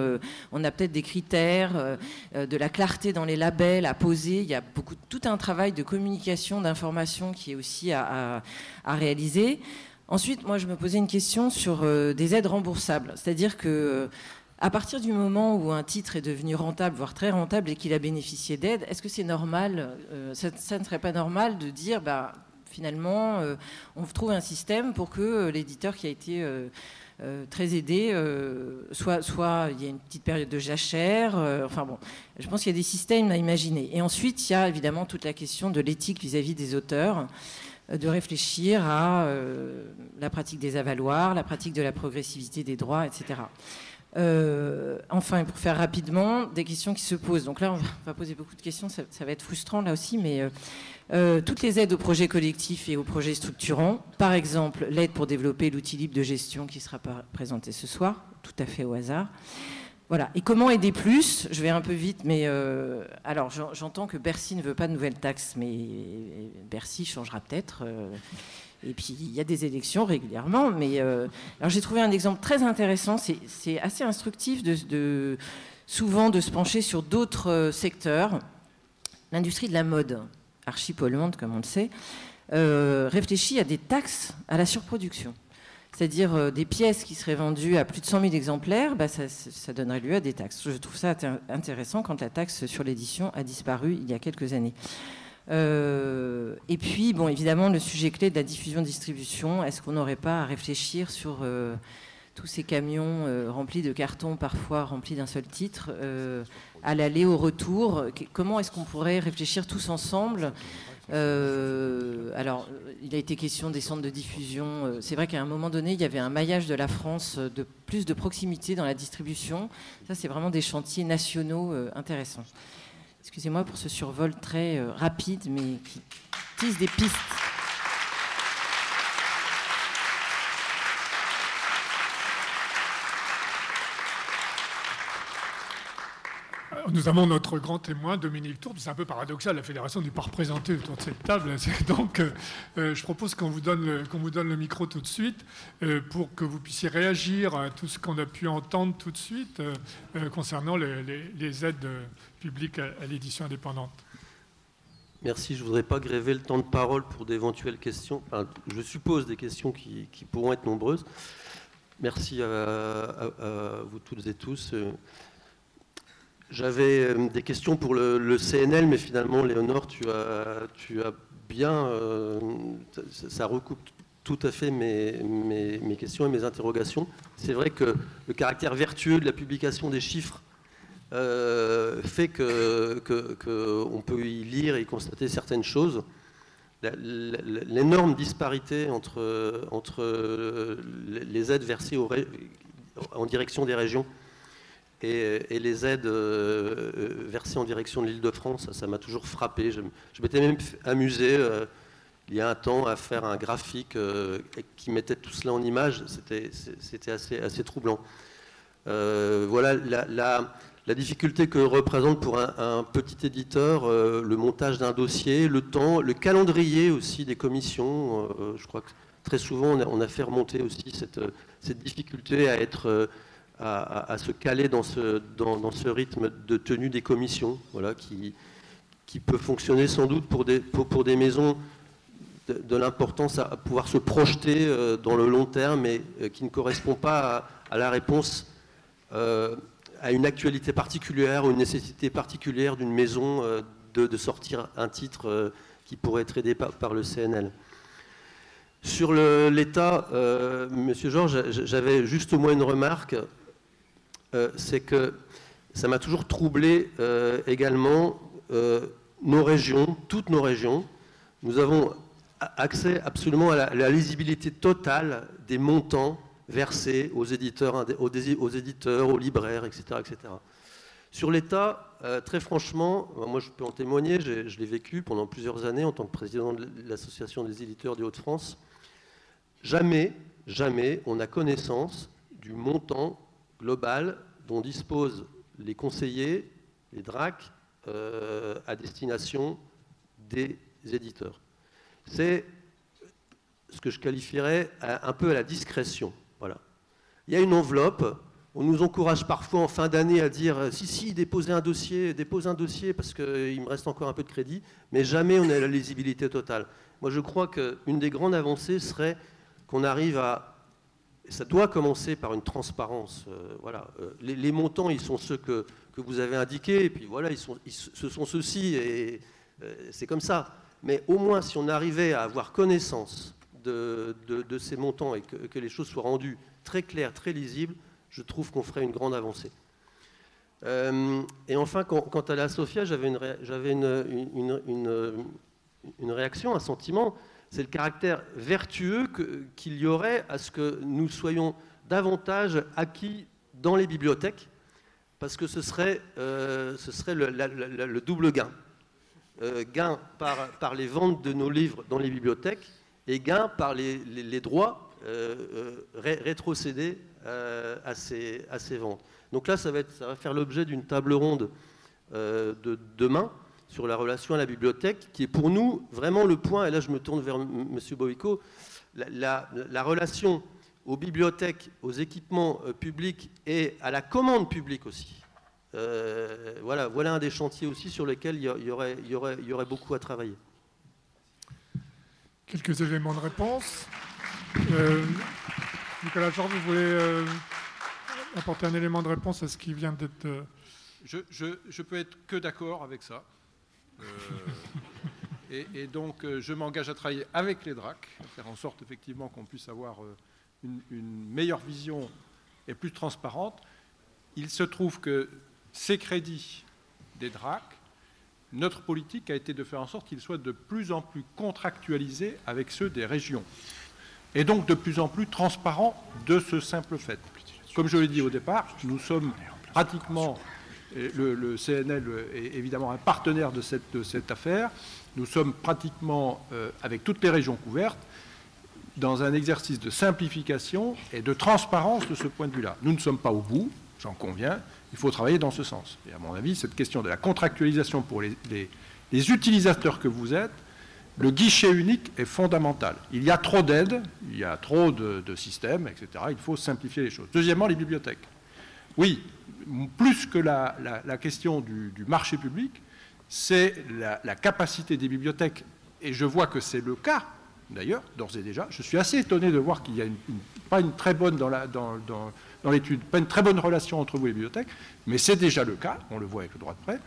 on a peut-être des critères, de la clarté dans les labels à poser. Il y a tout un travail de communication, d'information qui est aussi à, réaliser. Ensuite, moi, je me posais une question sur des aides remboursables. C'est-à-dire que à partir du moment où un titre est devenu rentable, voire très rentable, et qu'il a bénéficié d'aide, est-ce que c'est normal, euh, ça, ne serait pas normal de dire, bah, finalement, euh, on trouve un système pour que euh, l'éditeur qui a été très aidé, soit, soit il y a une petite période de jachère, enfin bon, je pense qu'il y a des systèmes à imaginer. Et ensuite, il y a évidemment toute la question de l'éthique vis-à-vis des auteurs de réfléchir à la pratique des avaloirs, la pratique de la progressivité des droits, etc. Euh, enfin, pour faire rapidement, des questions qui se posent. Donc là, on va poser beaucoup de questions, ça, va être frustrant là aussi, mais euh, euh, toutes les aides aux projets collectifs et aux projets structurants, par exemple l'aide pour développer l'outil libre de gestion qui sera présenté ce soir, tout à fait au hasard. Voilà. Et comment aider plus? Je vais un peu vite, mais alors j'entends que Bercy ne veut pas de nouvelles taxes, mais Bercy changera peut-être. Et puis, il y a des élections régulièrement. Mais euh, alors, j'ai trouvé un exemple très intéressant. C'est assez instructif de, souvent de se pencher sur d'autres euh, secteurs. L'industrie de la mode, archi-polluante, comme on le sait, euh, réfléchit à des taxes à la surproduction. C'est-à-dire des pièces qui seraient vendues à plus de 100 000 exemplaires, bah, ça, ça, donnerait lieu à des taxes. Je trouve ça intéressant quand la taxe sur l'édition a disparu il y a quelques années. Euh, et puis, bon, évidemment, le sujet clé de la diffusion-distribution, est-ce qu'on n'aurait pas à réfléchir sur euh, tous ces camions euh, remplis de cartons, parfois remplis d'un seul titre, à l'aller, au retour? Comment est-ce qu'on pourrait réfléchir tous ensemble? Alors, il a été question des centres de diffusion. C'est vrai qu'à un moment donné, il y avait un maillage de la France de plus de proximité dans la distribution. Ça, c'est vraiment des chantiers nationaux intéressants. Excusez-moi pour ce survol très euh, rapide, mais qui tisse des pistes. Nous avons notre grand témoin, Dominique Tourbe. C'est un peu paradoxal, la fédération n'est pas représentée autour de cette table. Donc, euh, euh, je propose qu'on vous, donne le, vous donne le micro tout de suite pour que vous puissiez réagir à tout ce qu'on a pu entendre tout de suite concernant les aides public à, l'édition indépendante. Merci. Je ne voudrais pas gréver le temps de parole pour d'éventuelles questions. je suppose des questions qui, pourront être nombreuses. Merci à, vous toutes et tous. J'avais euh, des questions pour le, CNL, mais finalement, Léonore, tu as, bien. Euh, ça recoupe tout à fait mes, questions et mes interrogations. C'est vrai que le caractère vertueux de la publication des chiffres euh, fait qu'on que, peut y lire et constater certaines choses. L'énorme disparité entre, entre les aides versées en direction des régions et, les aides euh, versées en direction de l'Île-de-France, ça m'a toujours frappé. Je, m'étais même amusé euh, il y a un temps à faire un graphique qui mettait tout cela en image. C'était assez, assez troublant. voilà la difficulté que représente pour un, petit éditeur euh, le montage d'un dossier, le temps, le calendrier aussi des commissions. Euh, je crois que très souvent on a, fait remonter aussi cette, difficulté à être euh, à, se caler dans ce, dans, ce, rythme de tenue des commissions, voilà, qui, qui peut fonctionner sans doute pour des, pour, des maisons de, l'importance à pouvoir se projeter dans le long terme et qui ne correspond pas à, la réponse à une actualité particulière ou une nécessité particulière d'une maison euh, de, sortir un titre euh, qui pourrait être aidé par, le CNL. Sur l'État, euh, Monsieur Georges, j'avais juste au moins une remarque, c'est que ça m'a toujours troublé également nos régions, toutes nos régions. Nous avons accès absolument à la lisibilité totale des montants versés aux éditeurs, aux, éditeurs, aux libraires, etc. etc. Sur l'État, euh, très franchement, euh, moi je peux en témoigner, je l'ai vécu pendant plusieurs années en tant que président de l'Association des éditeurs du Hauts-de-France. Jamais, jamais on a connaissance du montant global dont disposent les conseillers, les DRAC, euh, à destination des éditeurs. C'est ce que je qualifierais un peu à la discrétion. Voilà. Il y a une enveloppe. On nous encourage parfois en fin d'année à dire euh, si, si, déposez un dossier, déposez un dossier parce qu'il me reste encore un peu de crédit, mais jamais on a la lisibilité totale. Moi, je crois qu'une des grandes avancées serait qu'on arrive à. Ça doit commencer par une transparence. Euh, voilà. Euh, les, montants, ils sont ceux que, que, vous avez indiqués, et puis voilà, ils sont, ce sont ceux-ci, et c'est comme ça. Mais au moins, si on arrivait à avoir connaissance de, ces montants et que, les choses soient rendues très claires, très lisibles, je trouve qu'on ferait une grande avancée. Euh, et enfin, quant, à la Sofia, j'avais une, réaction, un sentiment, c'est le caractère vertueux qu'il y aurait à ce que nous soyons davantage acquis dans les bibliothèques, parce que ce serait, serait le, double gain. gain par, par, les ventes de nos livres dans les bibliothèques et gain par les, droits rétrocédés à ces, à, ces, ventes. Donc là, ça va, faire l'objet d'une table ronde de demain sur la relation à la bibliothèque, qui est pour nous vraiment le point, et là je me tourne vers M. Boico, la, relation aux bibliothèques, aux équipements euh, publics et à la commande publique aussi. Euh, voilà, un des chantiers aussi sur lesquels il y aurait beaucoup à travailler. Quelques éléments de réponse. Euh, Nicolas Georges, vous voulez apporter un élément de réponse à ce qui vient d'être... Je, je, je peux être que d'accord avec ça. Euh, et, donc, euh, je m'engage à travailler avec les DRAC, faire en sorte effectivement qu'on puisse avoir euh, une, meilleure vision et plus transparente. Il se trouve que ces crédits des DRAC, notre politique a été de faire en sorte qu'ils soient de plus en plus contractualisés avec ceux des régions. Et donc de plus en plus transparents de ce simple fait. Comme je l'ai dit au départ, nous sommes pratiquement le, CNL est évidemment un partenaire de cette, affaire. Nous sommes pratiquement, euh, avec toutes les régions couvertes, dans un exercice de simplification et de transparence de ce point de vue-là. Nous ne sommes pas au bout, j'en conviens, il faut travailler dans ce sens. Et à mon avis, cette question de la contractualisation pour les, utilisateurs que vous êtes, le guichet unique est fondamental. Il y a trop d'aides, il y a trop de, systèmes, etc. Il faut simplifier les choses. Deuxièmement, les bibliothèques. Oui, plus que la, question du, marché public, c'est la, capacité des bibliothèques, et je vois que c'est le cas, d'ailleurs, d'ores et déjà. Je suis assez étonné de voir qu'il n'y a pas une très bonne dans, l'étude, pas une très bonne relation entre vous et les bibliothèques, mais c'est déjà le cas, on le voit avec le droit de prêt.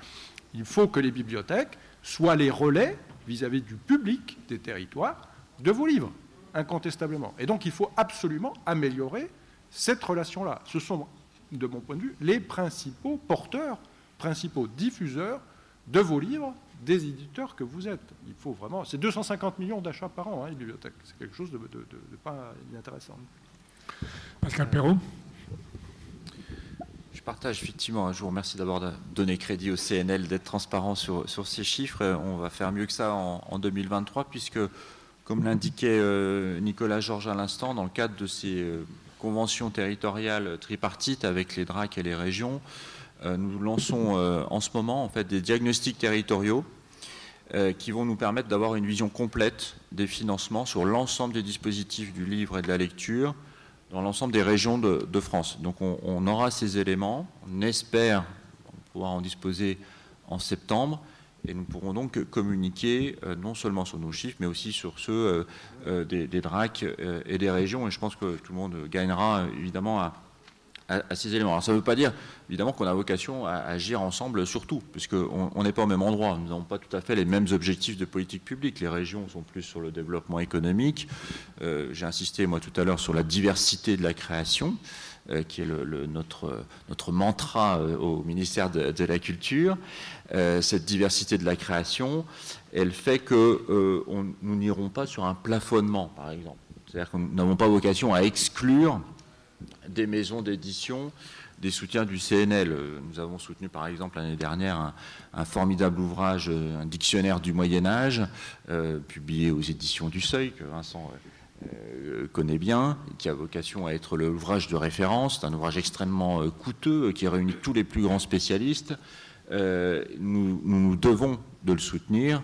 Il faut que les bibliothèques soient les relais vis-à-vis du public des territoires de vos livres, incontestablement. Et donc il faut absolument améliorer cette relation-là. Ce sont de mon point de vue, les principaux porteurs, principaux diffuseurs de vos livres, des éditeurs que vous êtes. Il faut vraiment. C'est 250 millions d'achats par an, hein, les bibliothèques. C'est quelque chose de, pas inintéressant. Pascal Perrault je partage effectivement. Je vous remercie d'abord de donner crédit au CNL d'être transparent sur, ces chiffres. On va faire mieux que ça en, 2023, puisque, comme l'indiquait euh, Nicolas Georges à l'instant, dans le cadre de ces euh, convention territoriale tripartite avec les DRAC et les régions, euh, nous lançons en ce moment en fait des diagnostics territoriaux qui vont nous permettre d'avoir une vision complète des financements sur l'ensemble des dispositifs du livre et de la lecture dans l'ensemble des régions de, France. Donc on, aura ces éléments, on espère pouvoir en disposer en septembre et nous pourrons donc communiquer euh, non seulement sur nos chiffres, mais aussi sur ceux euh, euh, des, DRAC et des régions. Et je pense que tout le monde gagnera évidemment à, ces éléments. Alors ça ne veut pas dire évidemment qu'on a vocation à agir ensemble sur tout, puisqu'on n'est pas au même endroit. Nous n'avons pas tout à fait les mêmes objectifs de politique publique. Les régions sont plus sur le développement économique. J'ai insisté moi tout à l'heure sur la diversité de la création. Euh, qui est notre, notre mantra euh, au ministère de, la Culture, euh, cette diversité de la création, elle fait que nous n'irons pas sur un plafonnement, par exemple. C'est-à-dire que nous n'avons pas vocation à exclure des maisons d'édition des soutiens du CNL. Nous avons soutenu par exemple l'année dernière un, formidable ouvrage, un dictionnaire du Moyen Âge, publié aux éditions du Seuil, que Vincent euh, connaît bien, qui a vocation à être l'ouvrage de référence. C'est un ouvrage extrêmement euh, coûteux euh, qui réunit tous les plus grands spécialistes. nous, nous, devons de le soutenir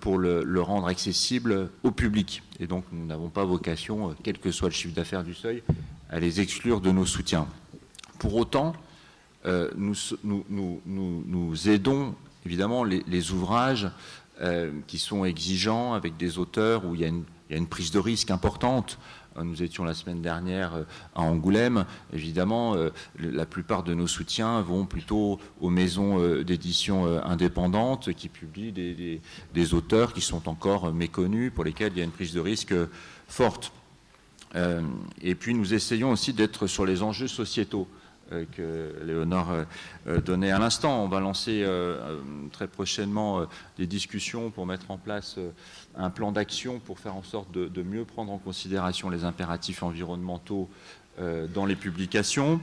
pour le, rendre accessible au public. Et donc nous n'avons pas vocation, quel que soit le chiffre d'affaires du seuil, à les exclure de nos soutiens. Pour autant, nous, nous, aidons évidemment les, ouvrages qui sont exigeants avec des auteurs où il y a une prise de risque importante. Euh, nous étions la semaine dernière euh, à Angoulême. Évidemment, euh, la plupart de nos soutiens vont plutôt aux maisons d'édition indépendantes qui publient des, auteurs qui sont encore méconnus, pour lesquels il y a une prise de risque forte. Et puis nous essayons aussi d'être sur les enjeux sociétaux. Euh, que Léonore euh, euh, donnait à l'instant. On va lancer très prochainement des discussions pour mettre en place un plan d'action pour faire en sorte de, mieux prendre en considération les impératifs environnementaux dans les publications.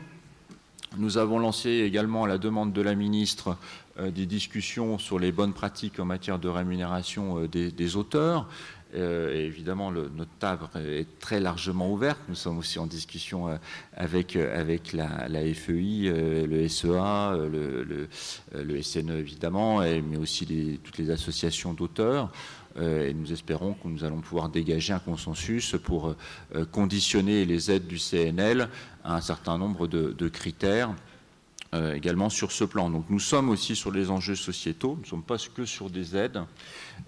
Nous avons lancé également à la demande de la ministre des discussions sur les bonnes pratiques en matière de rémunération des, auteurs. Évidemment, notre table est très largement ouverte. Nous sommes aussi en discussion avec, avec la, FEI, le SEA, le, le, SNE évidemment, mais aussi toutes les associations d'auteurs. Euh, et nous espérons que nous allons pouvoir dégager un consensus pour euh, conditionner les aides du CNL à un certain nombre de, critères euh, également sur ce plan. Donc nous sommes aussi sur les enjeux sociétaux, nous ne sommes pas que sur des aides,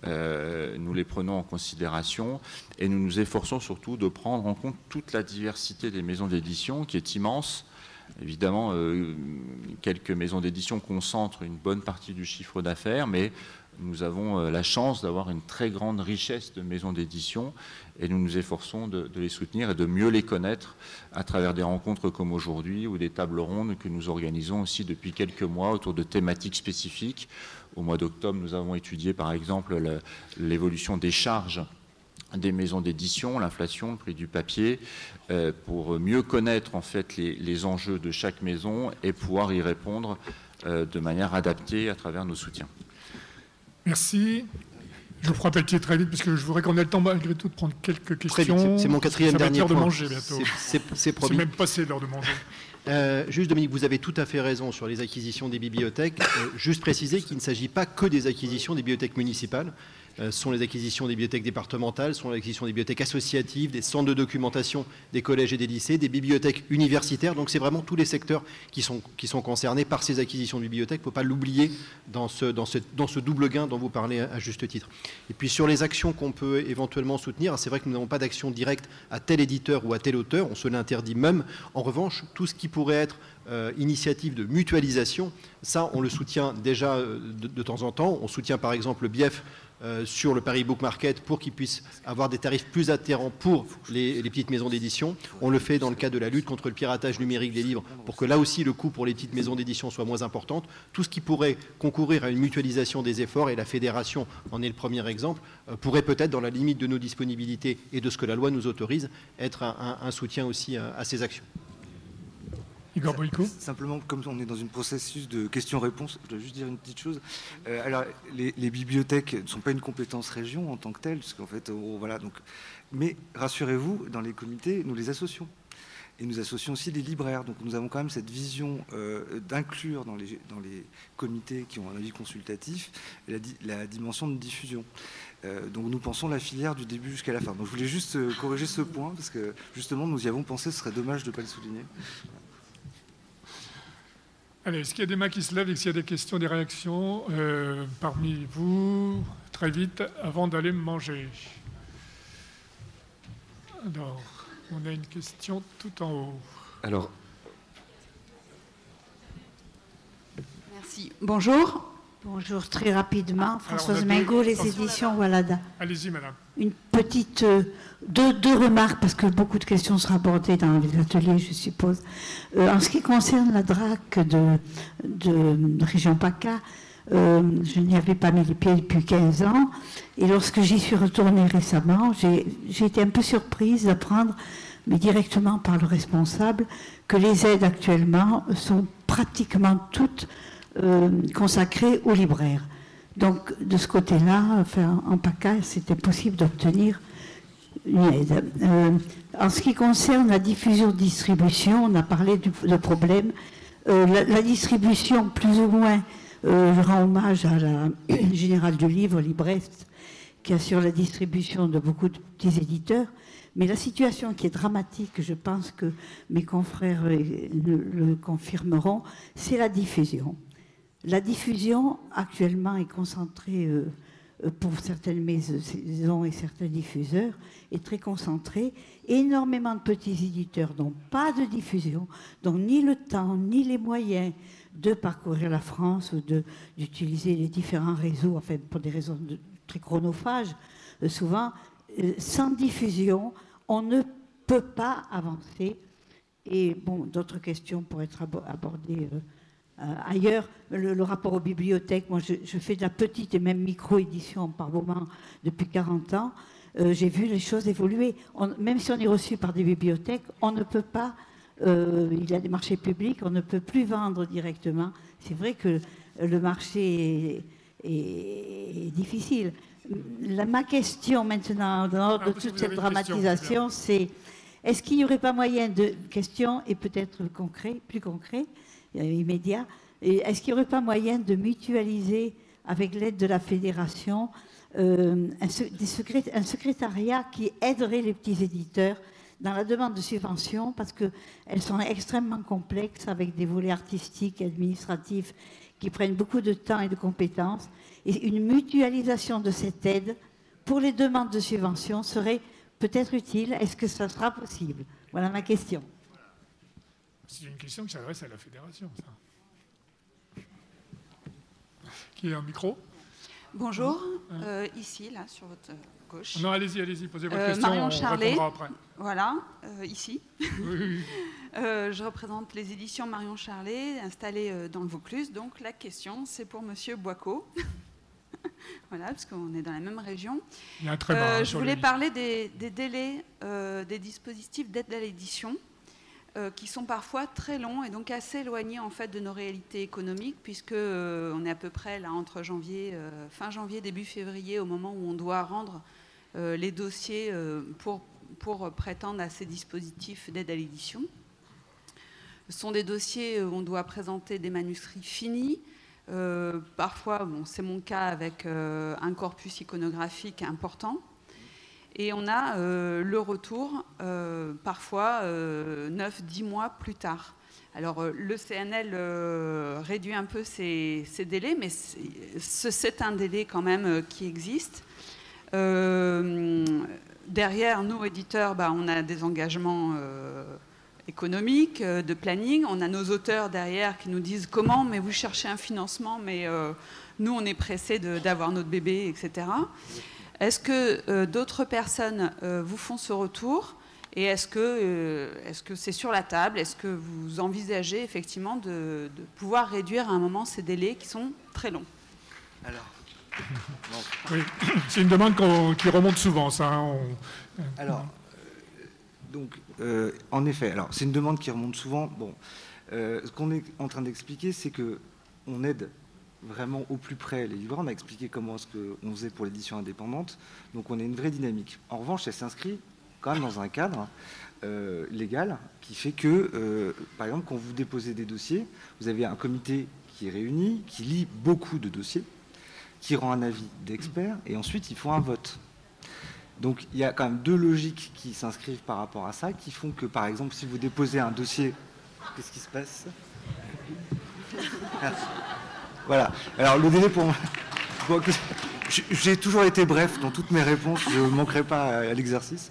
nous les prenons en considération et nous nous efforçons surtout de prendre en compte toute la diversité des maisons d'édition qui est immense. Évidemment, quelques maisons d'édition concentrent une bonne partie du chiffre d'affaires, mais nous avons euh, la chance d'avoir une très grande richesse de maisons d'édition et nous nous efforçons de, les soutenir et de mieux les connaître à travers des rencontres comme aujourd'hui ou des tables rondes que nous organisons aussi depuis quelques mois autour de thématiques spécifiques. Au mois d'octobre, nous avons étudié par exemple l'évolution des charges des maisons d'édition, l'inflation, le prix du papier, euh, pour mieux connaître en fait les, enjeux de chaque maison et pouvoir y répondre euh, de manière adaptée à travers nos soutiens. Merci. Je vous ferai Pelletier très vite, parce que je voudrais qu'on ait le temps malgré tout de prendre quelques questions. C'est mon quatrième dernier point. de manger bientôt. C'est même passé l'heure de manger. Euh, juste Dominique, vous avez tout à fait raison sur les acquisitions des bibliothèques. Euh, juste préciser qu'il ne s'agit pas que des acquisitions des bibliothèques municipales. Euh, sont les acquisitions des bibliothèques départementales, sont les acquisitions des bibliothèques associatives, des centres de documentation des collèges et des lycées, des bibliothèques universitaires. Donc c'est vraiment tous les secteurs qui sont, qui sont concernés par ces acquisitions de bibliothèques. Il ne faut pas l'oublier dans ce, dans, ce, dans ce double gain dont vous parlez à, juste titre. Et puis sur les actions qu'on peut éventuellement soutenir, c'est vrai que nous n'avons pas d'action directe à tel éditeur ou à tel auteur, on se l'interdit même. En revanche, tout ce qui pourrait être euh, initiative de mutualisation, ça on le soutient déjà euh, de, de, temps en temps. On soutient par exemple le BIEF euh, sur le Paris Book Market pour qu'ils puissent avoir des tarifs plus atterrants pour les, petites maisons d'édition. On le fait dans le cadre de la lutte contre le piratage numérique des livres pour que là aussi le coût pour les petites maisons d'édition soit moins important. Tout ce qui pourrait concourir à une mutualisation des efforts, et la fédération en est le premier exemple, euh, pourrait peut-être, dans la limite de nos disponibilités et de ce que la loi nous autorise, être un, soutien aussi à ces actions. Igor Simplement, comme on est dans un processus de questions-réponses, je dois juste dire une petite chose. Euh, alors, les, bibliothèques ne sont pas une compétence région en tant que telle, parce qu'en fait, voilà. Donc, mais rassurez-vous, dans les comités, nous les associons. Et nous associons aussi des libraires. Donc nous avons quand même cette vision euh, d'inclure dans les, dans les comités qui ont un avis consultatif la, la dimension de diffusion. Euh, donc nous pensons la filière du début jusqu'à la fin. Donc je voulais juste corriger ce point, parce que justement nous y avons pensé, ce serait dommage de ne pas le souligner. Allez, est-ce qu'il y a des mains qui se lèvent et s'il y a des questions, des réactions euh, parmi vous, très vite, avant d'aller manger? Alors, on a une question tout en haut. Alors. Merci. Bonjour. Bonjour, très rapidement. Françoise Mingot, les éditions Walada. Allez-y, madame. Une petite. Euh, deux, remarques, parce que beaucoup de questions seront abordées dans les ateliers, je suppose. Euh, en ce qui concerne la DRAC de, de, Région PACA, euh, je n'y avais pas mis les pieds depuis 15 ans. Et lorsque j'y suis retournée récemment, j'ai été un peu surprise d'apprendre, mais directement par le responsable, que les aides actuellement sont pratiquement toutes euh, consacré aux libraires. Donc, de ce côté-là, en PACA, c'était possible d'obtenir une aide. Euh, en ce qui concerne la diffusion-distribution, on a parlé de problème. Euh, la, distribution, plus ou moins, je rends hommage à la générale du livre, Librest, qui assure la distribution de beaucoup de petits éditeurs. Mais la situation qui est dramatique, je pense que mes confrères le confirmeront, c'est la diffusion. La diffusion actuellement est concentrée euh, euh, pour certaines maisons et certains diffuseurs, est très concentrée. Énormément de petits éditeurs n'ont pas de diffusion, donc ni le temps, ni les moyens de parcourir la France ou d'utiliser les différents réseaux, enfin pour des raisons très chronophages, euh, souvent, sans diffusion, on ne peut pas avancer. Et d'autres questions pourraient être abordées. Ailleurs, le, rapport aux bibliothèques, moi je, fais de la petite et même micro-édition par moment depuis 40 ans, euh, j'ai vu les choses évoluer. même si on est reçu par des bibliothèques, on ne peut pas euh, il y a des marchés publics, on ne peut plus vendre directement. C'est vrai que le marché est, difficile. La, ma question maintenant, dans ah, de toute cette dramatisation, c'est est-ce qu'il n'y aurait pas moyen de question et peut-être concret, plus concret, immédiat, est-ce qu'il n'y aurait pas moyen de mutualiser avec l'aide de la fédération euh, un, secrétariat qui aiderait les petits éditeurs dans la demande de subventions? Parce qu'elles sont extrêmement complexes avec des volets artistiques administratifs qui prennent beaucoup de temps et de compétences. Et une mutualisation de cette aide pour les demandes de subventions serait peut-être utile. Est-ce que ça sera possible? Voilà ma question. C'est une question qui s'adresse à la fédération, ça. Qui est un micro Bonjour, euh, ici, là, sur votre gauche. Non, allez-y, allez-y, posez votre euh, question, Marion Charlet, après. Voilà, euh, ici. je représente les éditions Marion Charlet, installées dans le Vaucluse. Donc la question, c'est pour Monsieur Boico. voilà, parce qu'on est dans la même région. Il y a un très je voulais parler des, des délais des dispositifs d'aide à l'édition. Euh, qui sont parfois très longs et donc assez éloignés en fait de nos réalités économiques puisque euh, on est à peu près là entre janvier, euh, fin janvier, début février au moment où on doit rendre les dossiers pour, prétendre à ces dispositifs d'aide à l'édition. Ce sont des dossiers où on doit présenter des manuscrits finis. parfois, bon, c'est mon cas avec un corpus iconographique important. Et on a euh, le retour euh, parfois 9-10 euh, mois plus tard. Alors le CNL réduit un peu ces, délais, mais c'est un délai quand même qui existe. derrière, nous, éditeurs, bah, on a des engagements économiques, de planning. On a nos auteurs derrière qui nous disent comment, mais vous cherchez un financement, mais nous, on est pressés d'avoir notre bébé, etc. Est-ce que euh, d'autres personnes euh, vous font ce retour? Et est-ce que euh, ce c'est sur la table? Est-ce que vous envisagez effectivement de, pouvoir réduire à un moment ces délais qui sont très longs? Alors, oui, c'est une demande qui remonte souvent, ça. Hein, alors, donc, en effet, alors c'est une demande qui remonte souvent. Bon, ce qu'on est en train d'expliquer, c'est que on aide vraiment au plus près les libraires. On a expliqué comment ce qu'on faisait pour l'édition indépendante. Donc on a une vraie dynamique. En revanche, elle s'inscrit quand même dans un cadre euh, légal qui fait que, euh, par exemple, quand vous déposez des dossiers, vous avez un comité qui est réuni, qui lit beaucoup de dossiers, qui rend un avis d'expert, et ensuite ils font un vote. Donc il y a quand même deux logiques qui s'inscrivent par rapport à ça, qui font que, par exemple, si vous déposez un dossier, qu'est-ce qui se passe? voilà. Alors le délai pour moi. J'ai toujours été bref dans toutes mes réponses, je ne manquerai pas à l'exercice.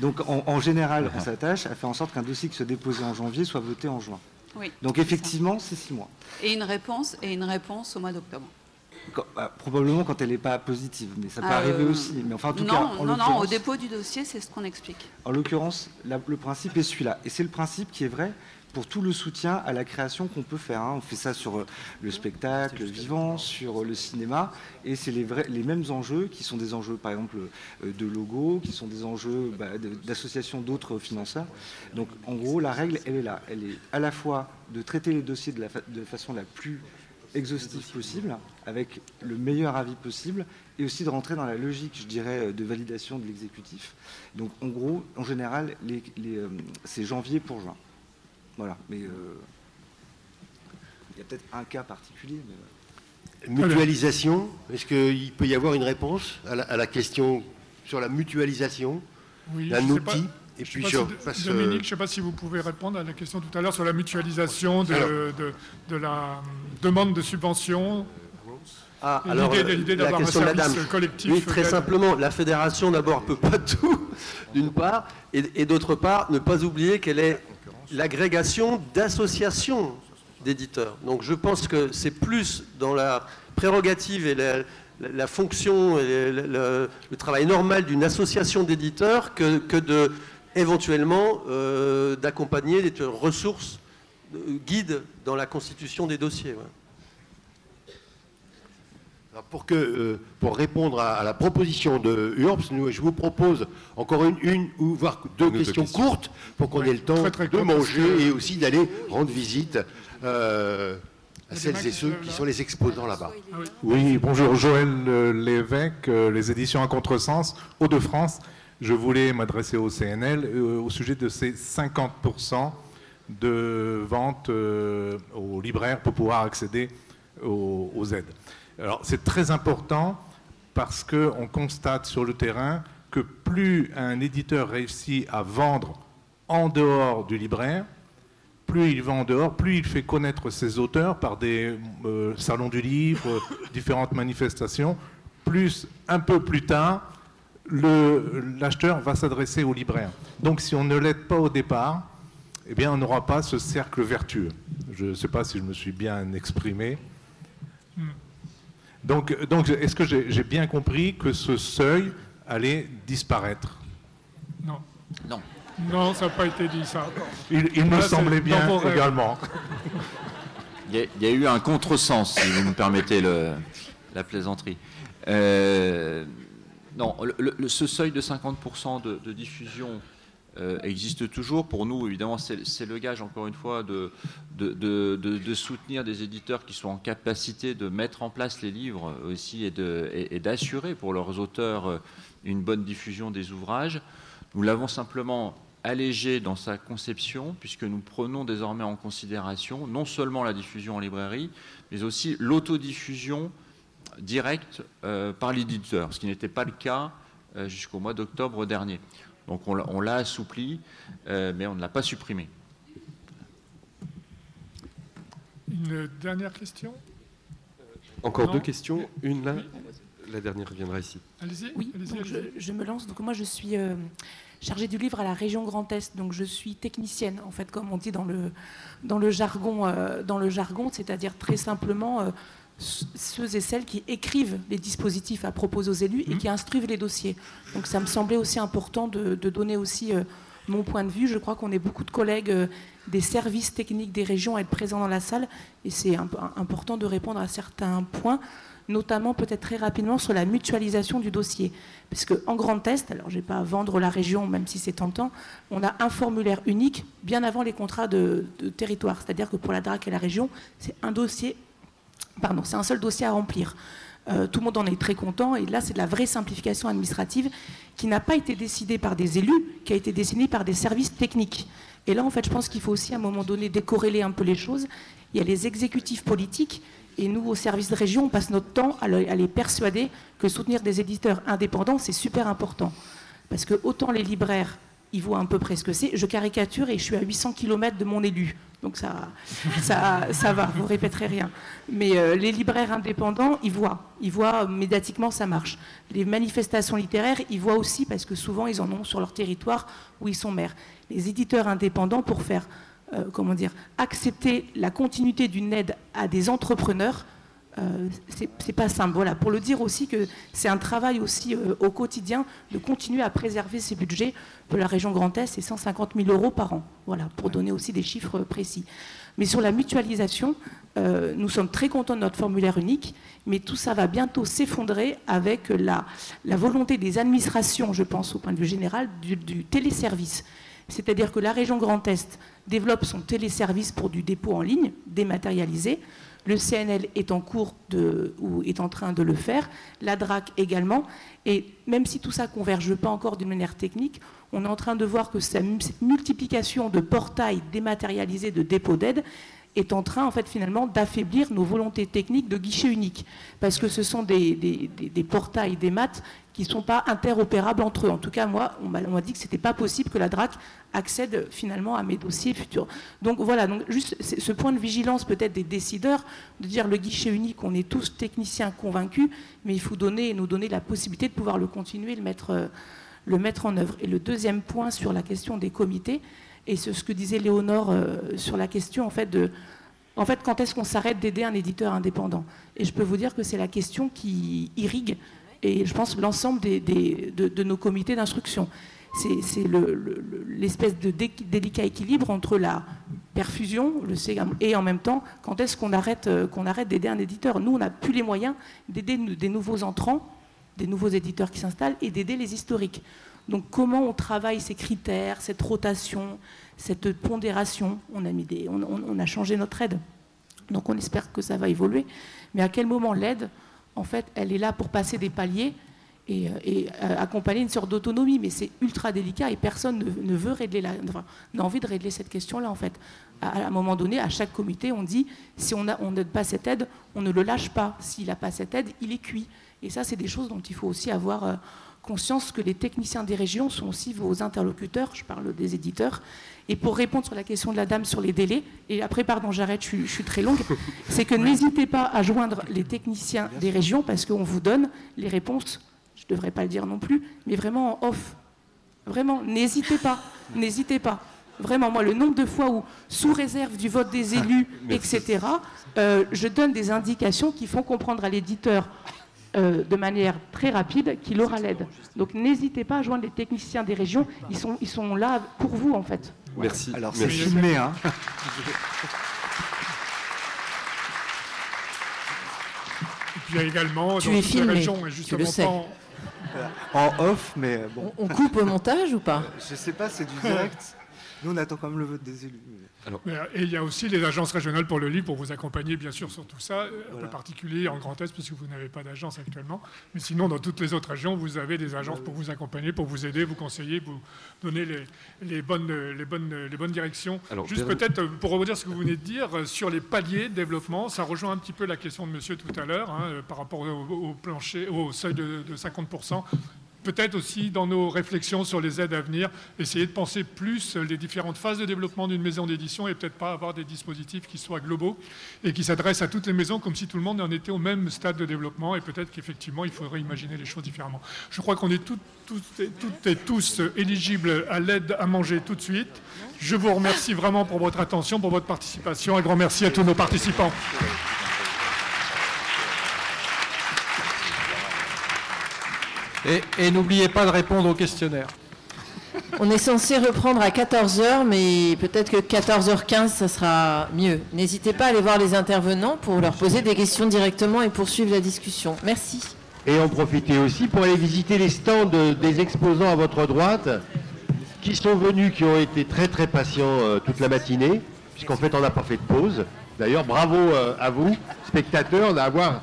Donc en, général, on s'attache à faire en sorte qu'un dossier qui se déposait en janvier soit voté en juin. Oui, Donc effectivement, c'est six mois. Et une réponse, et une réponse au mois d'octobre. Bah, probablement quand elle n'est pas positive, mais ça peut ah, arriver euh, aussi. Mais enfin, en tout non, cas, non, non, au dépôt du dossier, c'est ce qu'on explique. En l'occurrence, le principe est celui-là. Et c'est le principe qui est vrai pour tout le soutien à la création qu'on peut faire. Hein. On fait ça sur euh, le spectacle vivant, sur euh, le cinéma, et c'est les, les mêmes enjeux qui sont des enjeux, par exemple, euh, de logo, qui sont des enjeux bah, d'association d'autres financeurs. Donc, en gros, la règle, elle est là. Elle est à la fois de traiter les dossiers de la, de façon la plus exhaustive possible, avec le meilleur avis possible, et aussi de rentrer dans la logique, je dirais, de validation de l'exécutif. Donc, en gros, en général, les, c'est janvier pour juin. Voilà, mais euh, il y a peut-être un cas particulier. Euh. Mutualisation, est-ce qu'il peut y avoir une réponse à la, question sur la mutualisation oui, Un outil et puis Dominique, je ne sais pas si vous pouvez répondre à la question tout à l'heure sur la mutualisation de, de, la demande de subvention. Ah, alors, l'idée d'avoir un service collectif. Oui, très simplement, la fédération d'abord ne peut pas tout, d'une part, et d'autre part, ne pas oublier qu'elle est l'agrégation d'associations d'éditeurs. Donc je pense que c'est plus dans la prérogative et la, fonction et le, travail normal d'une association d'éditeurs que, éventuellement euh, d'accompagner des ressources guides dans la constitution des dossiers. Pour, que, euh, pour répondre à, la proposition de URPS, je vous propose encore une, une ou voire deux questions courtes pour qu'on ait le temps de manger et aussi d'aller rendre visite euh, à celles et ceux qui sont les exposants là-bas. Ah oui, bonjour, Joël euh, Lévesque, les éditions à contresens, Hauts-de-France. Je voulais m'adresser au CNL au sujet de ces 50% de vente aux libraires pour pouvoir accéder aux, aux aides. Alors c'est très important parce qu'on constate sur le terrain que plus un éditeur réussit à vendre en dehors du libraire, plus il vend en dehors, plus il fait connaître ses auteurs par des euh, salons du livre, différentes manifestations, plus un peu plus tard, l'acheteur va s'adresser au libraire. Donc si on ne l'aide pas au départ, eh bien on n'aura pas ce cercle vertueux. Je ne sais pas si je me suis bien exprimé. Hmm. Donc, est-ce que j'ai bien compris que ce seuil allait disparaître? Non. Non. Non, ça n'a pas été dit ça. Il, me semblait bien également. Il y, a, eu un contresens, si vous me permettez la plaisanterie. Euh, non, ce seuil de 50% de diffusion euh, existe toujours. Pour nous, évidemment, c'est le gage, encore une fois, de, soutenir des éditeurs qui sont en capacité de mettre en place les livres aussi et d'assurer pour leurs auteurs euh, une bonne diffusion des ouvrages. Nous l'avons simplement allégé dans sa conception, puisque nous prenons désormais en considération non seulement la diffusion en librairie, mais aussi l'autodiffusion directe euh, par l'éditeur, ce qui n'était pas le cas jusqu'au mois d'octobre dernier. Donc on, l'a assoupli, euh, mais on ne l'a pas supprimé. Une dernière question? Encore deux questions. Une là, la dernière viendra ici. Allez-y. Oui, je, me lance. Donc moi, je suis euh, chargée du livre à la région Grand Est. Donc je suis technicienne, en fait, comme on dit dans le, dans le jargon, euh, dans le jargon, c'est-à-dire très simplement ceux et celles qui écrivent les dispositifs à proposer aux élus et mmh. qui instruisent les dossiers. Donc ça me semblait aussi important de, donner aussi euh, mon point de vue. Je crois qu'on est beaucoup de collègues euh, des services techniques des régions à être présents dans la salle et c'est important de répondre à certains points, notamment peut-être très rapidement sur la mutualisation du dossier. Parce qu'en Grand Est, alors je ne vais pas vendre la région même si c'est tentant, on a un formulaire unique bien avant les contrats de, de territoire. C'est-à-dire que pour la DRAC et la région, c'est un dossier Pardon, c'est un seul dossier à remplir. Euh, tout le monde en est très content. Et là, c'est de la vraie simplification administrative qui n'a pas été décidée par des élus, qui a été décidée par des services techniques. Et là, en fait, je pense qu'il faut aussi, à un moment donné, décorréler un peu les choses. Il y a les exécutifs politiques. Et nous, au service de région, on passe notre temps à les persuader que soutenir des éditeurs indépendants, c'est super important. Parce que autant les libraires il voit à peu près ce que c'est. Je caricature et je suis à 800 km de mon élu. Donc ça, ça, ça va, vous répéterez rien. Mais euh, les libraires indépendants, ils voient. Ils voient médiatiquement, ça marche. Les manifestations littéraires, ils voient aussi parce que souvent, ils en ont sur leur territoire où ils sont maires. Les éditeurs indépendants, pour faire, euh, comment dire, accepter la continuité d'une aide à des entrepreneurs, euh, c'est pas simple. Voilà, pour le dire aussi que c'est un travail aussi euh, au quotidien de continuer à préserver ces budgets de la région Grand Est, c'est 150 000 euros par an. Voilà, pour donner aussi des chiffres précis. Mais sur la mutualisation, euh, nous sommes très contents de notre formulaire unique, mais tout ça va bientôt s'effondrer avec la, volonté des administrations, je pense au point de vue général, du téléservice. C'est-à-dire que la région Grand Est développe son téléservice pour du dépôt en ligne dématérialisé. Le CNL est en cours de, ou est en train de le faire, la DRAC également. Et même si tout ça converge pas encore d'une manière technique, on est en train de voir que cette multiplication de portails dématérialisés de dépôt d'aide est en train, en fait, finalement, d'affaiblir nos volontés techniques de guichet unique. Parce que ce sont des, portails, des maths qui ne sont pas interopérables entre eux. En tout cas, moi, on m'a dit que ce n'était pas possible que la DRAC accède finalement à mes dossiers futurs. Donc voilà, juste ce point de vigilance peut-être des décideurs, de dire le guichet unique, on est tous techniciens convaincus, mais il faut donner, nous donner la possibilité de pouvoir le continuer, le euh, le mettre en œuvre. Et le deuxième point sur la question des comités, et ce que disait Léonore euh, sur la question en fait de quand est-ce qu'on s'arrête d'aider un éditeur indépendant? Et je peux vous dire que c'est la question qui irrigue et je pense l'ensemble de, nos comités d'instruction. c'est l'espèce de délicat équilibre entre la perfusion le et en même temps, quand est-ce qu'on arrête, euh, qu'on arrête d'aider un éditeur? Nous, on n'a plus les moyens d'aider des nouveaux entrants, des nouveaux éditeurs qui s'installent et d'aider les historiques. Donc comment on travaille ces critères, cette rotation, cette pondération? On a, mis des, on, a changé notre aide. Donc on espère que ça va évoluer. Mais à quel moment l'aide, en fait, elle est là pour passer des paliers et, euh, accompagner une sorte d'autonomie? Mais c'est ultra délicat et personne ne, veut régler la, n'a envie de régler cette question-là, en fait. À, un moment donné, à chaque comité, on dit si on n'aide pas cette aide, on ne le lâche pas. S'il n'a pas cette aide, il est cuit. Et ça, c'est des choses dont il faut aussi avoir euh, conscience que les techniciens des régions sont aussi vos interlocuteurs, je parle des éditeurs. Et pour répondre sur la question de la dame sur les délais, et après, pardon, j'arrête, je, suis très longue, c'est que n'hésitez pas à joindre les techniciens des régions parce qu'on vous donne les réponses, je ne devrais pas le dire non plus, mais vraiment en off. Vraiment, n'hésitez pas, n'hésitez pas. Vraiment, moi, le nombre de fois où, sous réserve du vote des élus, etc., euh, je donne des indications qui font comprendre à l'éditeur euh, de manière très rapide qu'il aura l'aide. Donc n'hésitez pas à joindre les techniciens des régions, ils sont, ils sont là pour vous en fait. Merci. Alors c'est filmé. Hein. a également tu dans es filmé, régions, et justement tu le sais. En... off, mais bon. On coupe au montage ou pas? Je sais pas, c'est du direct. Nous, on attend quand même le vote des élus. Et il y a aussi les agences régionales pour le livre pour vous accompagner, bien sûr, sur tout ça. Un peu particulier en Grand Est, puisque vous n'avez pas d'agence actuellement. Mais sinon, dans toutes les autres régions, vous avez des agences pour vous accompagner, pour vous aider, vous conseiller, vous donner les, bonnes, les, bonnes, les bonnes directions. Juste peut-être, euh, pour rebondir ce que vous venez de dire, euh, sur les paliers de développement, ça rejoint un petit peu la question de monsieur tout à l'heure, hein, par rapport au, plancher, au seuil de, de 50% peut-être aussi dans nos réflexions sur les aides à venir, essayer de penser plus les différentes phases de développement d'une maison d'édition et peut-être pas avoir des dispositifs qui soient globaux et qui s'adressent à toutes les maisons comme si tout le monde en était au même stade de développement et peut-être qu'effectivement il faudrait imaginer les choses différemment. Je crois qu'on est toutes, et, tous éligibles à l'aide à manger tout de suite. Je vous remercie vraiment pour votre attention, pour votre participation. Un grand merci à tous nos participants. Et, n'oubliez pas de répondre au questionnaire. On est censé reprendre à 14h, mais peut-être que 14h15, ça sera mieux. N'hésitez pas à aller voir les intervenants pour leur poser des questions directement et poursuivre la discussion. Merci. Et en profiter aussi pour aller visiter les stands des exposants à votre droite, qui sont venus, qui ont été très très patients euh, toute la matinée, puisqu'en fait on n'a pas fait de pause. D'ailleurs, bravo euh, à vous, spectateurs, d'avoir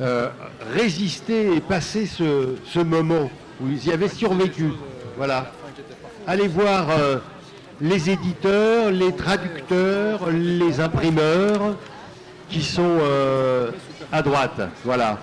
euh, résister et passer ce, moment où ils y avaient survécu. Voilà. Allez voir euh, les éditeurs, les traducteurs, les imprimeurs qui sont euh, à droite. Voilà.